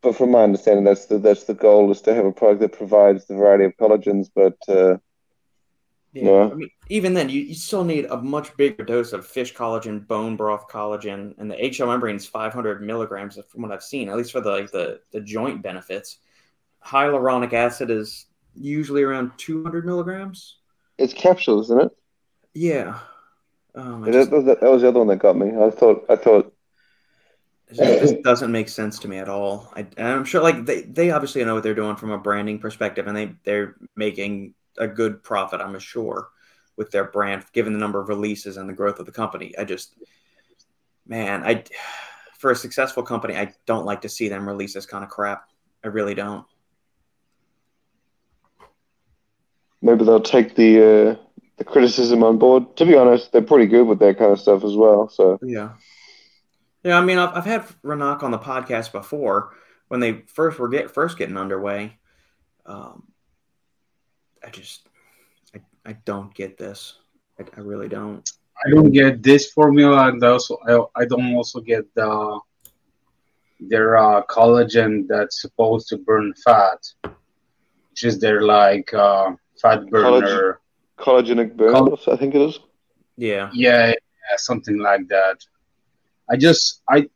but from my understanding, that's the that's the goal is to have a product that provides the variety of collagens, but uh, Yeah. Yeah. I mean, even then, you, you still need a much bigger dose of fish collagen, bone broth collagen, and the eggshell membrane is 500 milligrams from what I've seen, at least for the like the, the joint benefits. Hyaluronic acid is usually around 200 milligrams. it's capsules, isn't it? Yeah. Um, I That, just- that, that was the other one that got me. I thought I thought It just, this doesn't make sense to me at all. I, and I'm sure, like they, they obviously know what they're doing from a branding perspective, and they they're making a good profit. I'm sure with their brand, given the number of releases and the growth of the company. I just, man, I for a successful company, I don't like to see them release this kind of crap. I really don't. maybe they'll take the uh, the criticism on board. To be honest, they're pretty good with that kind of stuff as well. So Yeah. Yeah, I mean, I've, I've had Renak on the podcast before when they first were get first getting underway. Um, I just, I, I don't get this. I, I really don't. I don't get this formula, and also I, I don't also get the their uh, collagen that's supposed to burn fat, which is their like uh, fat burner. collagenic burn, I think it is. Yeah, Yeah, yeah, something like that. I just I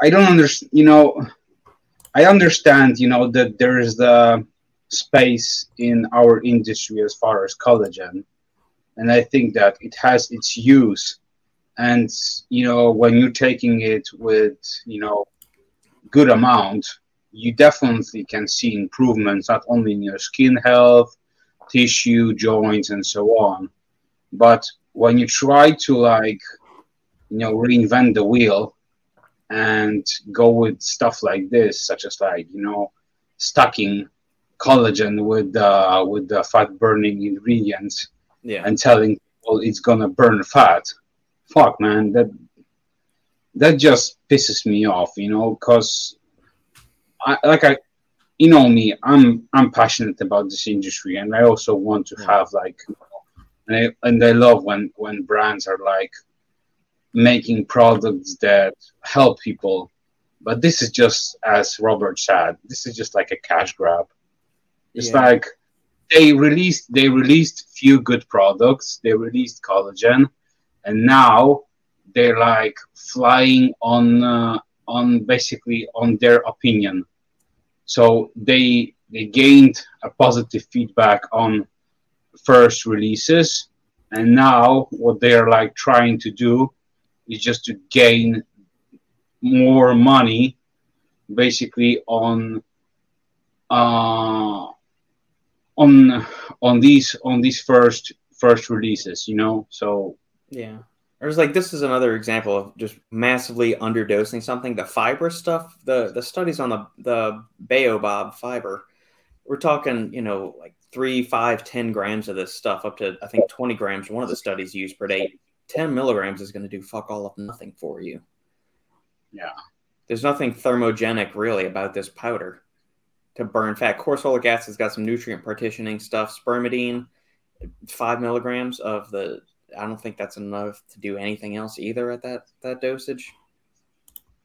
I don't understand. You know, I understand. You know that there is the space in our industry as far as collagen, and I think that it has its use. And you know, when you're taking it with you know good amount, you definitely can see improvements not only in your skin health, tissue, joints, and so on. But when you try to like, you know, reinvent the wheel and go with stuff like this, such as like, you know, stacking collagen with uh, with the fat burning ingredients yeah, and telling people it's gonna burn fat, fuck man, that that just pisses me off, you know, because I like I you know me, I'm I'm passionate about this industry and I also want to have like and I, and I love when when brands are like making products that help people. But this is just as Robert said, this is just like a cash grab. It's Yeah. like they released they released few good products, they released collagen, and now they're like flying on uh, on basically on their opinion. So they they gained a positive feedback on first releases, and now what they're like trying to do is just to gain more money, basically on uh, on on these on these first first releases. You know, so yeah. Or was like this is another example of just massively underdosing something. The fiber stuff, the the studies on the the baobab fiber, we're talking, you know, like three, five, ten grams of this stuff, up to I think twenty grams. One of the studies used per day. Ten milligrams is going to do fuck all of nothing for you. Yeah. There's nothing thermogenic really about this powder to burn fat. Corosolic acid's got some nutrient partitioning stuff. Spermidine, five milligrams of the. I don't think that's enough to do anything else either at that that dosage.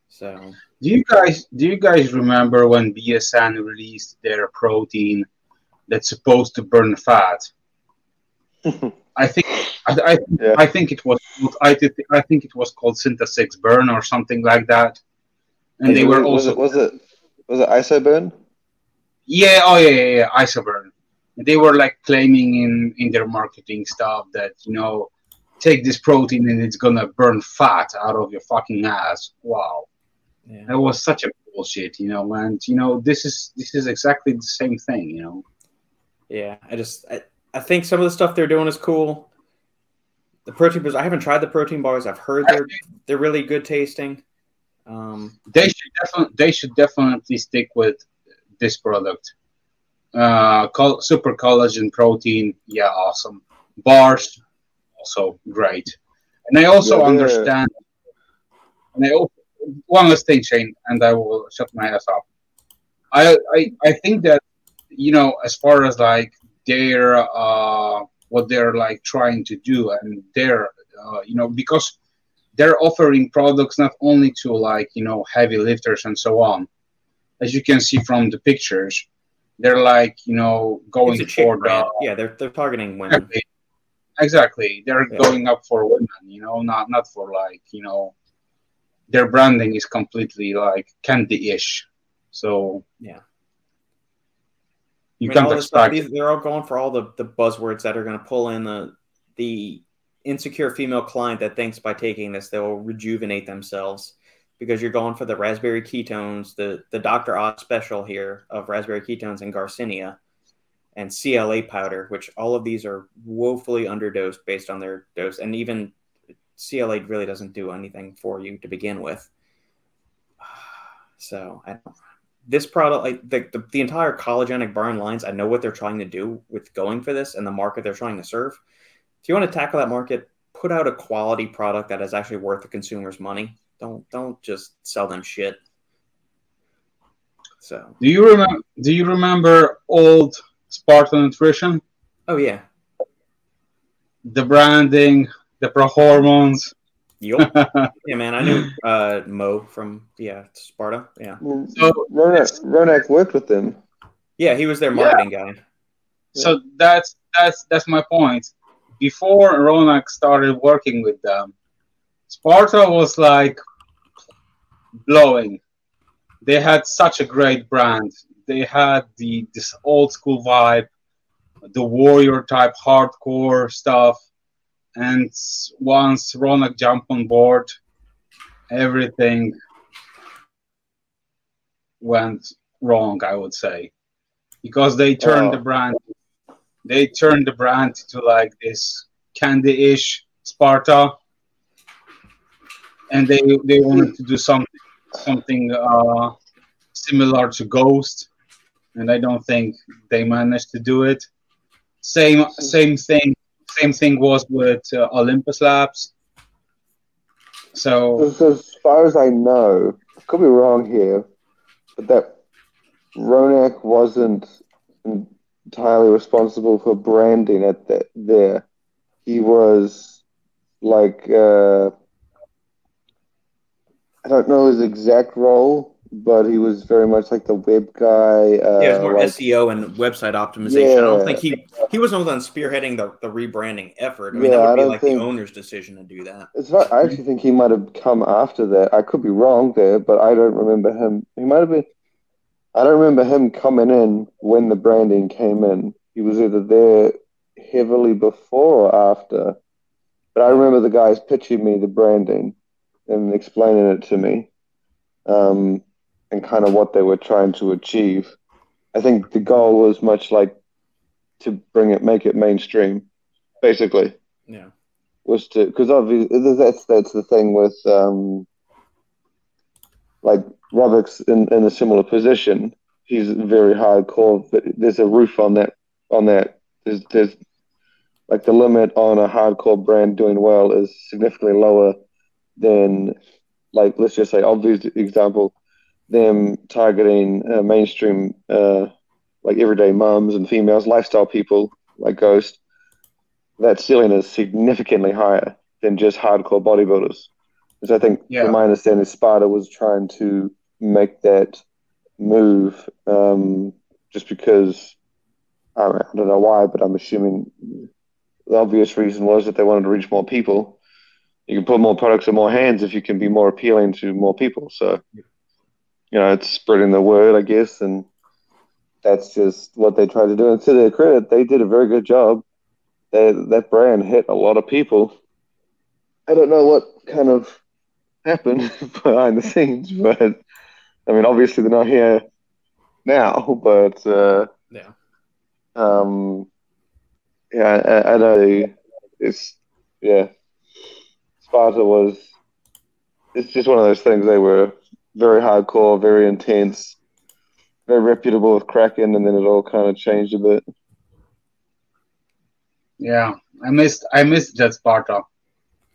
So do you guys do you guys remember when BSN released their protein that's supposed to burn fat? I think I, I, Yeah. I think it was I did I think it was called Syntha-6 Burn or something like that. And they were was also it, was it was it isoburn? Yeah oh yeah yeah, yeah Isoburn. They were like claiming in in their marketing stuff that you know take this protein and it's gonna burn fat out of your fucking ass. Wow, Yeah. that was such a bullshit, you know. And you know this is this is exactly the same thing, you know. Yeah, I just I, I think some of the stuff they're doing is cool. The protein bars, I haven't tried the protein bars. I've heard they're they're really good tasting. Um, they should definitely they should definitely stick with this product. Uh, col- super collagen protein, yeah, awesome. Bars, also great. And I also Yeah, understand. And I also, one last thing, Shane, and I will shut my ass up. I, I I think that you know as far as like their uh what they're like trying to do and their uh, you know because they're offering products not only to like you know heavy lifters and so on as you can see from the pictures they're like you know going it's a chick for the. Yeah, they're they're targeting women. exactly, exactly. they're Yeah. going up for women you know not not for like you know their branding is completely like candy-ish so Yeah. you I mean, can't this stuff, expect they're all going for all the, the buzzwords that are going to pull in the the insecure female client that thinks by taking this they'll rejuvenate themselves because you're going for the raspberry ketones, the the Dr. Oz special here of raspberry ketones and Garcinia and CLA powder, which all of these are woefully underdosed based on their dose, and even CLA really doesn't do anything for you to begin with. So I don't this product like the, the, the entire collagenic burn lines i know what they're trying to do with going for this and the market they're trying to serve if you want to tackle that market put out a quality product that is actually worth the consumer's money don't don't just sell them shit. So. Do you remember do you remember old spartan nutrition? Oh yeah. The branding the pro hormones. Yup. yeah man i knew uh mo from yeah sparta yeah. So- Ronak, Ronak worked with them. yeah he was their marketing guy. So that's that's that's my point. Before Ronak started working with them, Sparta was like blowing. They had such a great brand. They had the this old school vibe, the warrior type hardcore stuff. And once Ronak jumped on board, everything went wrong, I would say. Because they turned the brand they turned the brand to like this candy-ish Sparta, and they they wanted to do something something uh, similar to Ghost, and I don't think they managed to do it. Same same thing same thing was with uh, Olympus Labs. So As, far as I know, could be wrong here, but that Ronak wasn't entirely responsible for branding at that there. He was like uh, I don't know his exact role, but he was very much like the web guy. Uh, yeah, it was more like- SEO and website optimization. Yeah. I don't think he he wasn't the one spearheading the, the rebranding effort. I mean, Yeah, that I would be like think- the owner's decision to do that. It's not, I actually think he might have come after that. I could be wrong there, but I don't remember him. He might have been. I don't remember him coming in when the branding came in. He was either there heavily before or after. But I remember the guys pitching me the branding and explaining it to me, um, and kind of what they were trying to achieve. I think the goal was much like to bring it, make it mainstream, basically Yeah. was to because obviously that's that's the thing with um like Robert's in, in a similar position. He's very hardcore, but there's a roof on that on that. There's there's like the limit on a hardcore brand doing well is significantly lower than like let's just say obvious example them targeting uh, mainstream uh, like everyday mums and females lifestyle people like Ghost that ceiling is significantly higher than just hardcore bodybuilders. Because I think, Yeah. from my understanding, Sparta was trying to make that move um, just because I don't, I don't know why, but I'm assuming the obvious reason was that they wanted to reach more people. You can put more products in more hands if you can be more appealing to more people. So, you know, it's spreading the word, I guess, and that's just what they tried to do. And to their credit, they did a very good job. They, that brand hit a lot of people. I don't know what kind of happened behind the scenes, but I mean, obviously they're not here now, but uh, Yeah. um, yeah, I, I know it's yeah. Sparta was. It's just one of those things. They were very hardcore, very intense, very reputable with Kraken, and then it all kind of changed a bit. Yeah, I missed I missed Jet Sparta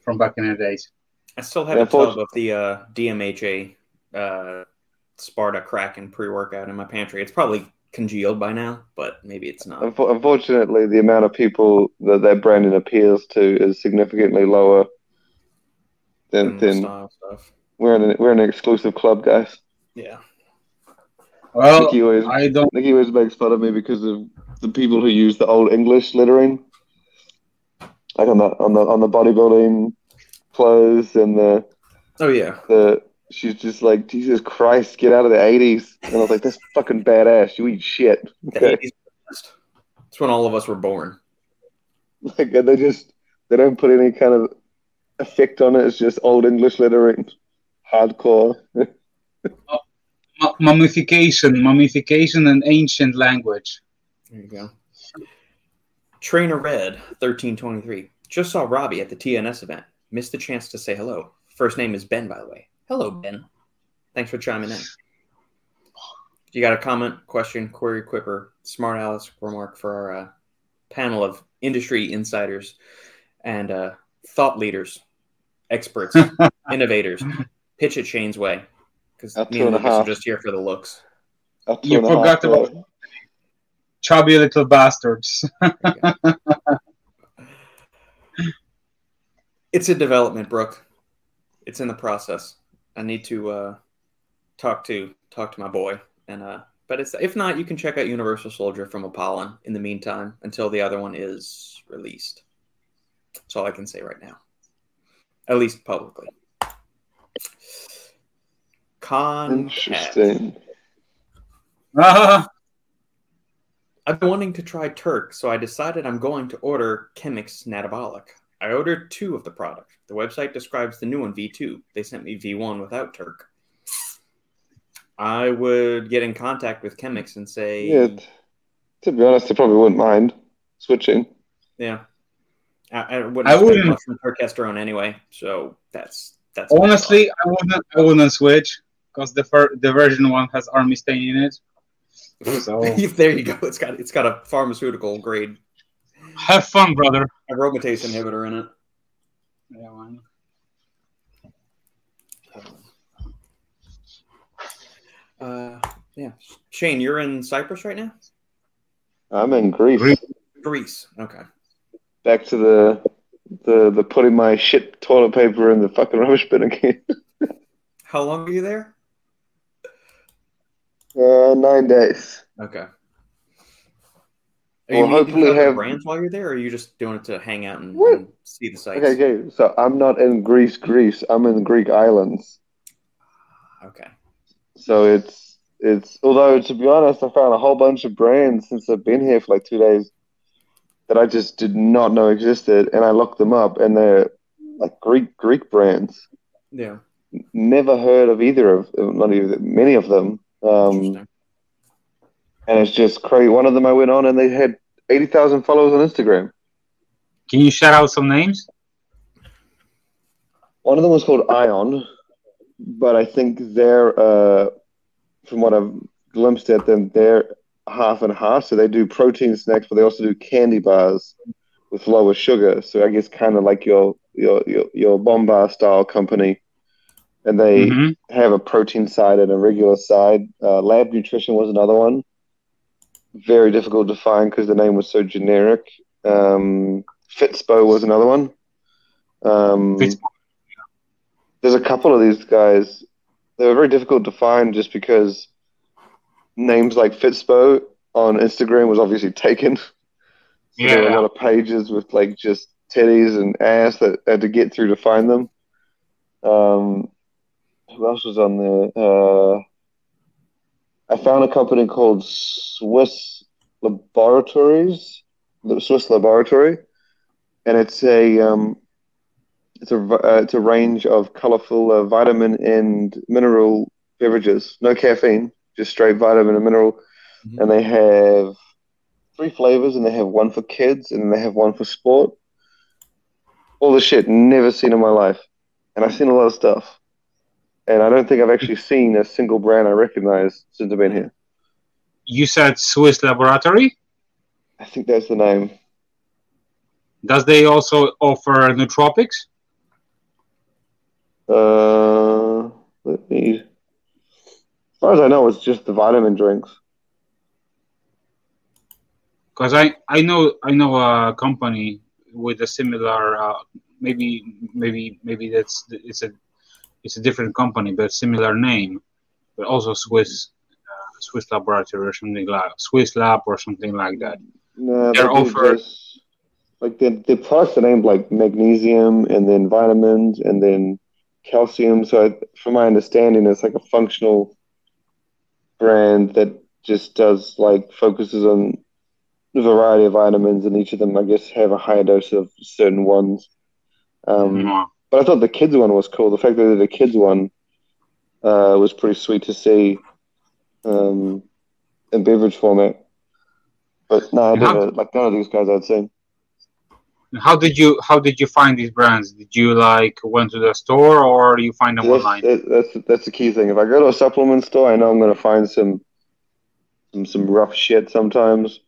from back in the days. I still have Yeah, a tub of the uh, DMHA uh, Sparta Kraken pre workout in my pantry. It's probably congealed by now, but maybe it's not. Unfortunately, the amount of people that that branding appeals to is significantly lower than Mm, than style stuff. we're an we're an exclusive club, guys. Yeah. Well, Nicky always I don't. Nicky always makes fun of me because of the people who use the old English lettering, like on the on the on the bodybuilding clothes and the Oh yeah. the. She's just like Jesus Christ, get out of the '80s, and I was like, "That's fucking badass. You eat shit." The Okay. That's when all of us were born. Like and they just they don't put any kind of effect on. It's just old English lettering, hardcore. mu- Mummification, mummification, and ancient language. There you go. Trainer Red, 1323. Just saw Robbie at the TNS event. Missed the chance to say hello. First name is Ben, by the way. Hello, Ben. Thanks for chiming in. You got a comment, question, query, quipper, smart Alice remark for our uh, panel of industry insiders and uh, thought leaders, experts, innovators. Pitch it Shane's way. Because me and and a Lucas are just here for the looks. You and half, forgot about chubby little bastards. It's in development, Brooke. It's in the process. I need to uh, talk to talk to my boy, and uh, but it's if not, you can check out Universal Soldier from Apollon in the meantime until the other one is released. That's all I can say right now, at least publicly. Con. Interesting. I've been wanting to try Turk, so I decided I'm going to order Chemix Natabolic. I ordered two of the product. The website describes the new one V2. They sent me V1 without Turk. I would get in contact with Chemix and say, Yeah. To be honest, they probably wouldn't mind switching. yeah. I, I wouldn't I wouldn't- much from Turkesterone anyway, so that's that's honestly, I wouldn't. I wouldn't switch because the fir- the version one has arimistane in it. So there you go. It's got it's got a pharmaceutical grade have fun, brother. aromatase inhibitor in it. Yeah, man. Uh, yeah, Shane, you're in Cyprus right now. I'm in Greece. Greece. Greece. Okay. Back to the the the putting my shit toilet paper in the fucking rubbish bin again. How long are you there? Uh, nine days. Okay. Are Well, you meeting hopefully have- brands while you're there, or are you just doing it to hang out and, and see the sights? Okay, okay. So I'm not in Greece, Greece. I'm in the Greek islands. Okay. So it's it's although to be honest, I found a whole bunch of brands since I've been here for like two days that I just did not know existed, and I looked them up, and they're like Greek Greek brands. Yeah. Never heard of either of not even many of them. Um, and it's just crazy. One of them I went on, and they had eighty thousand followers on Instagram. Can you shout out some names? One of them was called Ion, but I think they're, uh, from what I've glimpsed at them, they're half and half. So they do protein snacks, but they also do candy bars with lower sugar. So I guess kind of like your your your, your Bombar style company, and they Mhm. have a protein side and a regular side. Uh, Lab Nutrition was another one. Very difficult to find because the name was so generic. Um, Fitspo was another one. Um, there's a couple of these guys. They were very difficult to find just because names like Fitspo on Instagram was obviously taken. So There were a lot of pages with like just teddies and ass that I had to get through to find them. Um, who else was on there? Uh, I found a company called Swiss Laboratories, the Swiss Laboratory, and it's a um, it's a uh, it's a range of colorful uh, vitamin and mineral beverages. No caffeine, just straight vitamin and mineral. Mhm. And they have three flavors, and they have one for kids, and they have one for sport. All the shit never seen in my life, and I've seen a lot of stuff, and I don't think I've actually seen a single brand I recognize since I've been here. You said Swiss Laboratory. I think that's the name. Does they also offer nootropics? Uh, let me. As far as I know, it's just the vitamin drinks. Because I, I know I know a company with a similar uh, maybe maybe maybe that's it's a it's a different company but similar name, but also Swiss uh, Swiss Laboratory or something like Swiss Lab or something like that. No, They're they offered- this- like the the products are named like magnesium and then vitamins and then calcium. So, I, from my understanding, it's like a functional brand that just does like focuses on a variety of vitamins, and each of them, I guess, have a higher dose of certain ones. Um, Mm. But I thought the kids one was cool. The fact that the kids one uh, was pretty sweet to see um, in beverage format. But no, I didn't like none of these guys I'd seen. How did you how did you find these brands? Did you like went to the store or you find them That's, online? that's that's the key thing. If I go to a supplement store, I know I'm going to find some some some rough shit sometimes.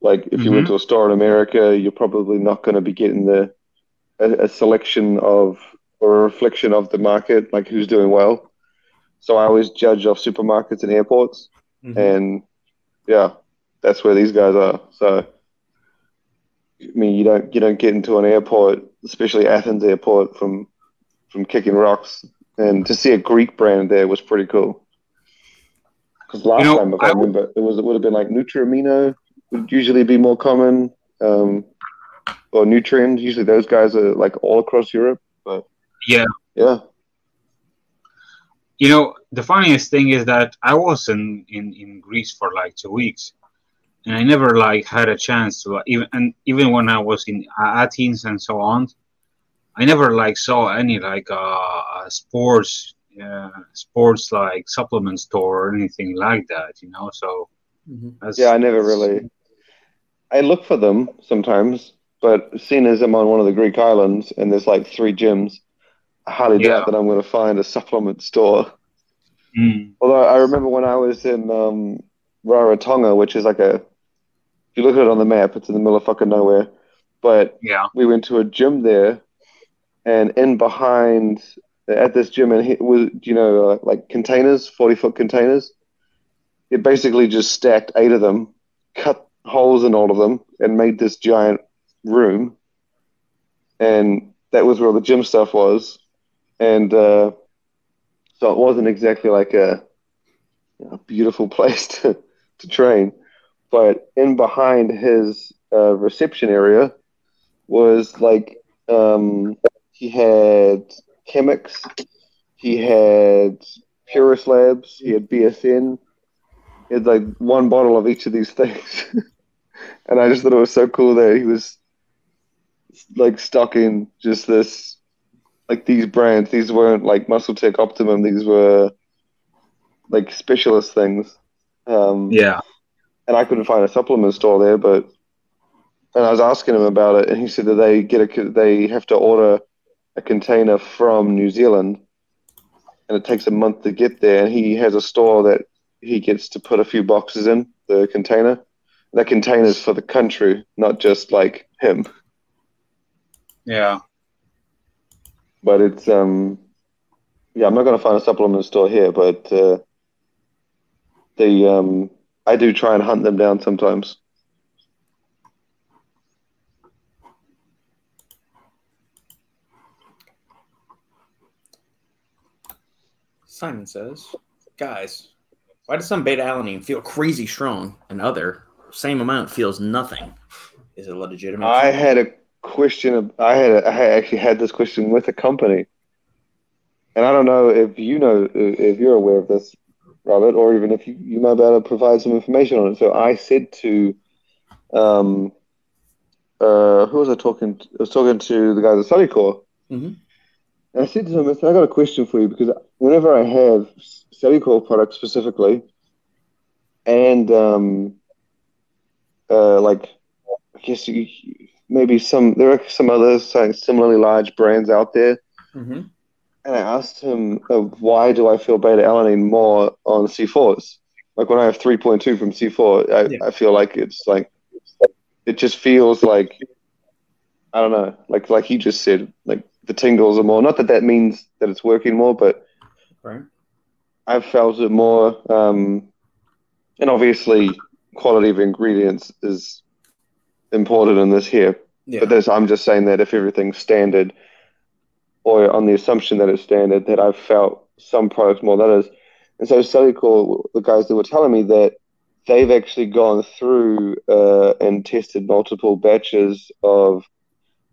Like if you went to a store in America, you're probably not going to be getting the a, a selection of or a reflection of the market, like who's doing well. So I always judge off supermarkets and airports, Mhm. and yeah, that's where these guys are. So I mean, you don't you don't get into an airport, especially Athens airport, from from kicking rocks, and to see a Greek brand there was pretty cool. Because last You know, time, if I, I remember, it was it would have been like Nutramino would usually be more common, um, or Nutrend. Usually, those guys are like all across Europe. But Yeah. yeah, You know, the funniest thing is that I was in, in, in Greece for like two weeks, and I never like had a chance to even and even when I was in Athens and so on, I never like saw any like uh, uh sports uh, sports like supplement store or anything like that. You know, so Mhm. that's, yeah, I never really. I look for them sometimes, but seeing as I'm on one of the Greek islands and there's like three gyms, I highly Yeah. doubt that I'm going to find a supplement store. Mm, Although I remember when I was in um, Rarotonga, which is like a, if you look at it on the map, it's in the middle of fucking nowhere. But yeah, we went to a gym there, and in behind at this gym, and it was you know uh, like containers, forty foot containers. It basically just stacked eight of them, cut holes in all of them, and made this giant room. And that was where all the gym stuff was, and uh, so it wasn't exactly like a, know, beautiful place to to train. But in behind his uh, reception area was like um, he had Chemix, he had Purus Labs, he had BSN. He had like one bottle of each of these things, and I just thought it was so cool that he was like stocking just this, like these brands. These weren't like Muscle Tech Optimum. These were like specialist things. Um, yeah. And I couldn't find a supplement store there. But and I was asking him about it, and he said that they get a they have to order a container from New Zealand, and it takes a month to get there. And he has a store that he gets to put a few boxes in the container. That container's for the country, not just like him. Yeah. But it's um, yeah, I'm not going to find a supplement store here, but uh, the um, I do try and hunt them down sometimes. Simon says, guys, why does some beta alanine feel crazy strong and other same amount feels nothing? Is it a legitimate? I had a question. I had a, I actually had this question with a company, and I don't know if you know if you're aware of this, Robert, or even if you, you might be able to provide some information on it. So I said to, um, uh, who was I talking? To? I was talking to the guys at Cellucor. Mm-hmm. And I said to him, I said, I got a question for you because whenever I have Cellucor products specifically, and um, uh, like I guess you, maybe some there are some other similarly large brands out there. Mm-hmm. And I asked him, uh, why do I feel beta alanine more on C4s? Like when I have 3.2 from C4, I, yeah. I feel like it's like it just feels like I don't know, like like he just said, like the tingles are more. Not that that means that it's working more, but right. I've felt it more. Um, and obviously, quality of ingredients is important in this here. Yeah. But this, I'm just saying that if everything's standard, or on the assumption that it's standard, that I've felt some products more than others. And so Cellucor, the guys that were telling me that they've actually gone through uh, and tested multiple batches of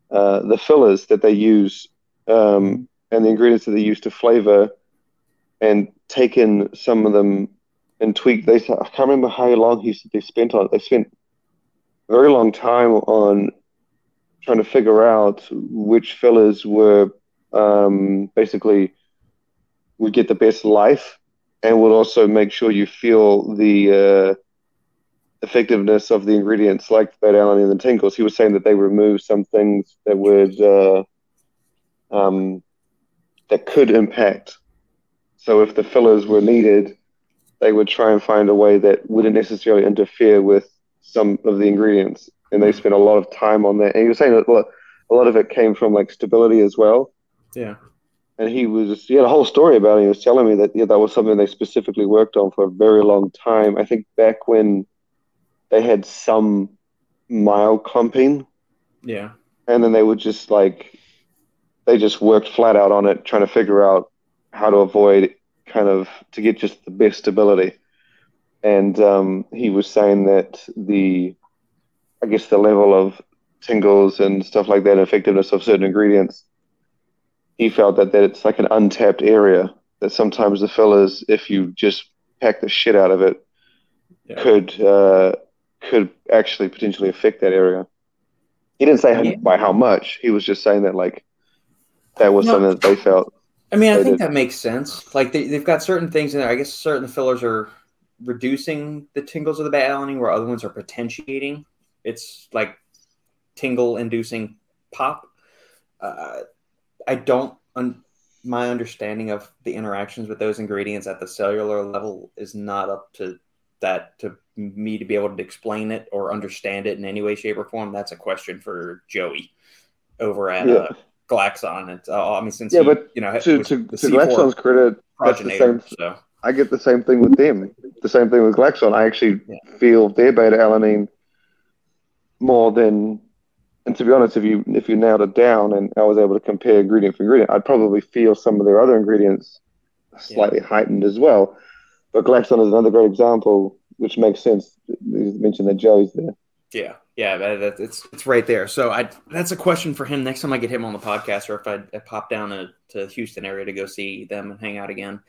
uh, the fillers that they use um, and the ingredients that they use to flavor and taken some of them and tweaked. They I can't remember how long he they spent on it. They spent a very long time on trying to figure out which fillers were um, basically would get the best life and would also make sure you feel the uh, effectiveness of the ingredients like beta alanine and the Tinkles. He was saying that they remove some things that would uh, um, that could impact. So if the fillers were needed, they would try and find a way that wouldn't necessarily interfere with some of the ingredients. And they spent a lot of time on that. And he was saying that a lot of it came from like stability as well. Yeah. And he was, he had a whole story about it. He was telling me that yeah, that was something they specifically worked on for a very long time. I think back when they had some mild clumping. Yeah. And then they would just like they just worked flat out on it, trying to figure out how to avoid kind of to get just the best stability. And um, he was saying that the, I guess the level of tingles and stuff like that, effectiveness of certain ingredients, he felt that, that it's like an untapped area. That sometimes the fillers, if you just pack the shit out of it, yeah. could uh, could actually potentially affect that area. He didn't say yeah. by how much. He was just saying that like that was no, something that they felt. I mean, I think did. that makes sense. Like they, they've got certain things in there. I guess certain fillers are reducing the tingles of the beta alanine, where other ones are potentiating. It's like tingle inducing pop. Uh, I don't. Un- my understanding of the interactions with those ingredients at the cellular level is not up to that to me to be able to explain it or understand it in any way, shape, or form. That's a question for Joey over at yeah. uh, Glaxon. It's, uh, I mean, since yeah, he, but you know, to, to, to Glaxon's credit, progenitor, same, so. I get the same thing with them. The same thing with Glaxon. I actually yeah. feel their beta alanine more than. And to be honest, if you if you nailed it down and I was able to compare ingredient for ingredient, I'd probably feel some of their other ingredients slightly yeah. heightened as well. But Glaxon is another great example, which makes sense. You mentioned that Joey's there. Yeah, yeah, that, it's it's right there. So I that's a question for him next time I get him on the podcast, or if I, I pop down to, to Houston area to go see them and hang out again.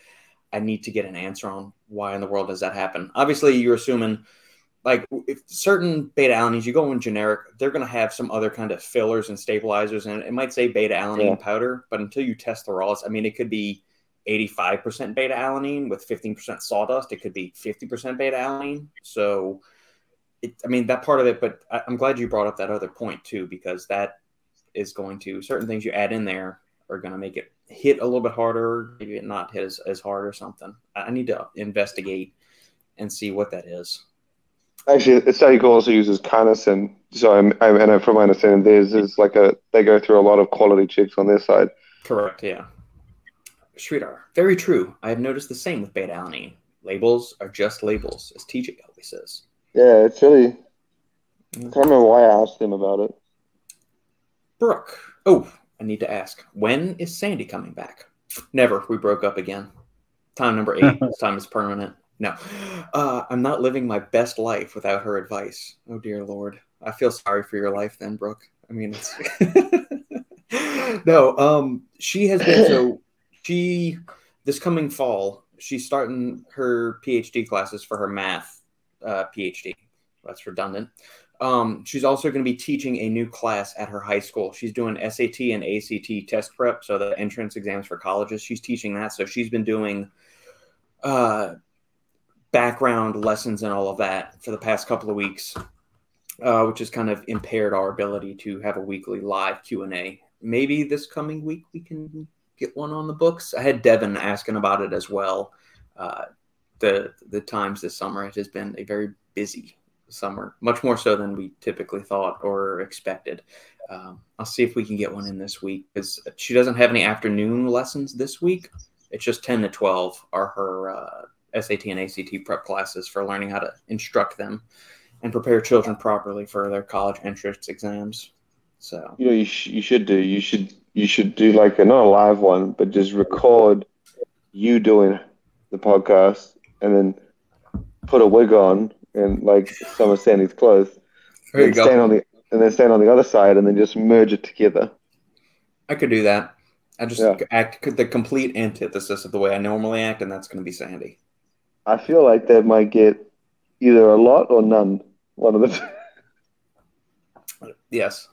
I need to get an answer on why in the world does that happen. Obviously, you're assuming like if certain beta alanines, you go in generic, they're going to have some other kind of fillers and stabilizers, and it might say beta alanine yeah. powder, but until you test the raws, I mean, it could be 85% beta alanine with 15% sawdust. It could be 50% beta alanine. So, it, I mean, that part of it, but I, I'm glad you brought up that other point too, because that is going to, certain things you add in there are going to make it hit a little bit harder, maybe it not hit as, as hard or something. I need to investigate and see what that is. Actually, it's Cellucor also uses carnosine. So, I'm, I'm, and from my understanding, theirs is like a, they go through a lot of quality checks on their side. Correct, yeah. Sridhar, very true. I have noticed the same with beta alanine. Labels are just labels, as TJ always says. Yeah, it's really. I can't remember why I asked him about it. Brooke. Oh, I need to ask. When is Sandy coming back? Never. We broke up again. Time number eight. this time is permanent. No. Uh, I'm not living my best life without her advice. Oh, dear Lord. I feel sorry for your life then, Brooke. I mean, it's no. Um, she has been so she this coming fall. She's starting her PhD classes for her math uh, PhD. That's redundant. Um, she's also going to be teaching a new class at her high school. She's doing SAT and ACT test prep, so the entrance exams for colleges. She's teaching that, so she's been doing uh, background lessons and all of that for the past couple of weeks, uh, which has kind of impaired our ability to have a weekly live Q and A. Maybe this coming week we can get one on the books. I had Devin asking about it as well. Uh, the the times this summer it has been a very busy summer, much more so than we typically thought or expected. Um, I'll see if we can get one in this week because she doesn't have any afternoon lessons this week. It's just 10 to 12 are her uh, SAT and ACT prep classes for learning how to instruct them and prepare children properly for their college entrance exams. So, you know, you, sh- you should do, you should, you should do like a, not a live one, but just record you doing the podcast and then put a wig on and like some of Sandy's clothes. there you and go. stand on the and then stand on the other side and then just merge it together. I could do that. I just Yeah. act the complete antithesis of the way I normally act, and that's going to be Sandy. I feel like they might get either a lot or none. One of the two. Yes.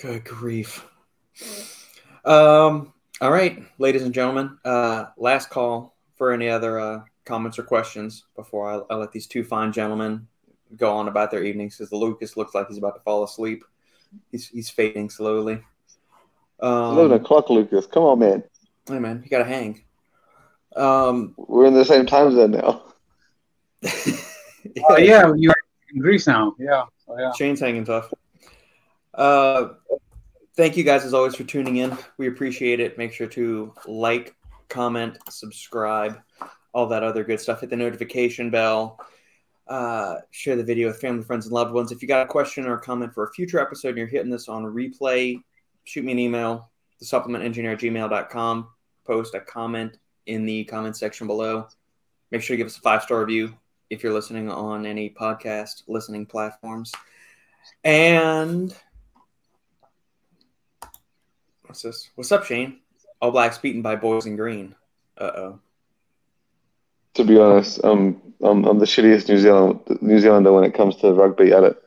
Good grief. Um. All right, ladies and gentlemen. Uh, last call for any other uh, comments or questions before I, I let these two fine gentlemen go on about their evenings. Because Lucas looks like he's about to fall asleep. He's he's fading slowly. Eleven Um, o'clock, Lucas. Come on, man. hey man, you gotta hang. Um. We're in the same time zone now. Oh, yeah, you're in Greece now. Yeah. Oh, yeah. Shane's hanging tough. Uh, thank you guys as always for tuning in. We appreciate it. Make sure to like, comment, subscribe, all that other good stuff. Hit the notification bell. Uh, share the video with family, friends, and loved ones. If you got a question or a comment for a future episode and you're hitting this on replay, shoot me an email, the supplementengineer at gmail.com. Post a comment in the comment section below. Make sure to give us a five star review if you're listening on any podcast listening platforms. And what's this? What's up, Shane? All Blacks beaten by Boys in Green. Uh oh. To be honest, um, I'm, I'm the shittiest New Zealand New Zealander when it comes to rugby at it.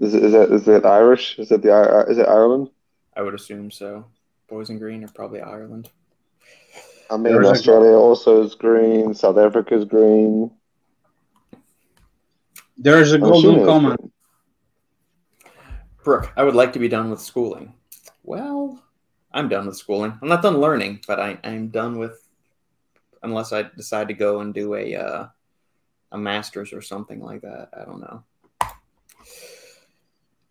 Is is that is that Irish? Is that the is it Ireland? I would assume so. Boys in Green are probably Ireland. I mean, There's a- Australia also is green. South Africa is green. There's a I'm golden assuming it's comment. green. Brooke, I would like to be done with schooling. Well, I'm done with schooling. I'm not done learning, but I, I'm done with unless I decide to go and do a uh, a master's or something like that. I don't know.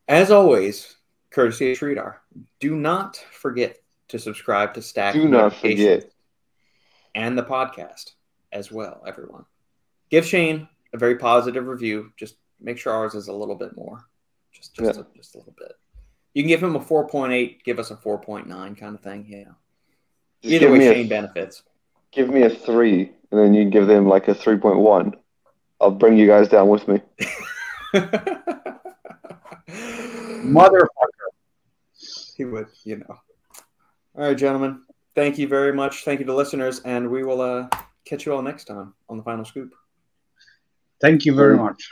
As always, courtesy of Sridhar, do not forget to subscribe to Stack Do not forget. And the podcast as well, everyone. Give Shane a very positive review. Just make sure ours is a little bit more. Just just, Yeah. a, just a little bit. You can give him a 4.8, give us a 4.9 kind of thing. Yeah. Just Either way, Shane a, benefits. give me a three, and then you can give them like a three point one. I'll bring you guys down with me. Motherfucker. he would, you know. All right, gentlemen. Thank you very much. Thank you to listeners, and we will uh, catch you all next time on the final scoop. Thank you very much.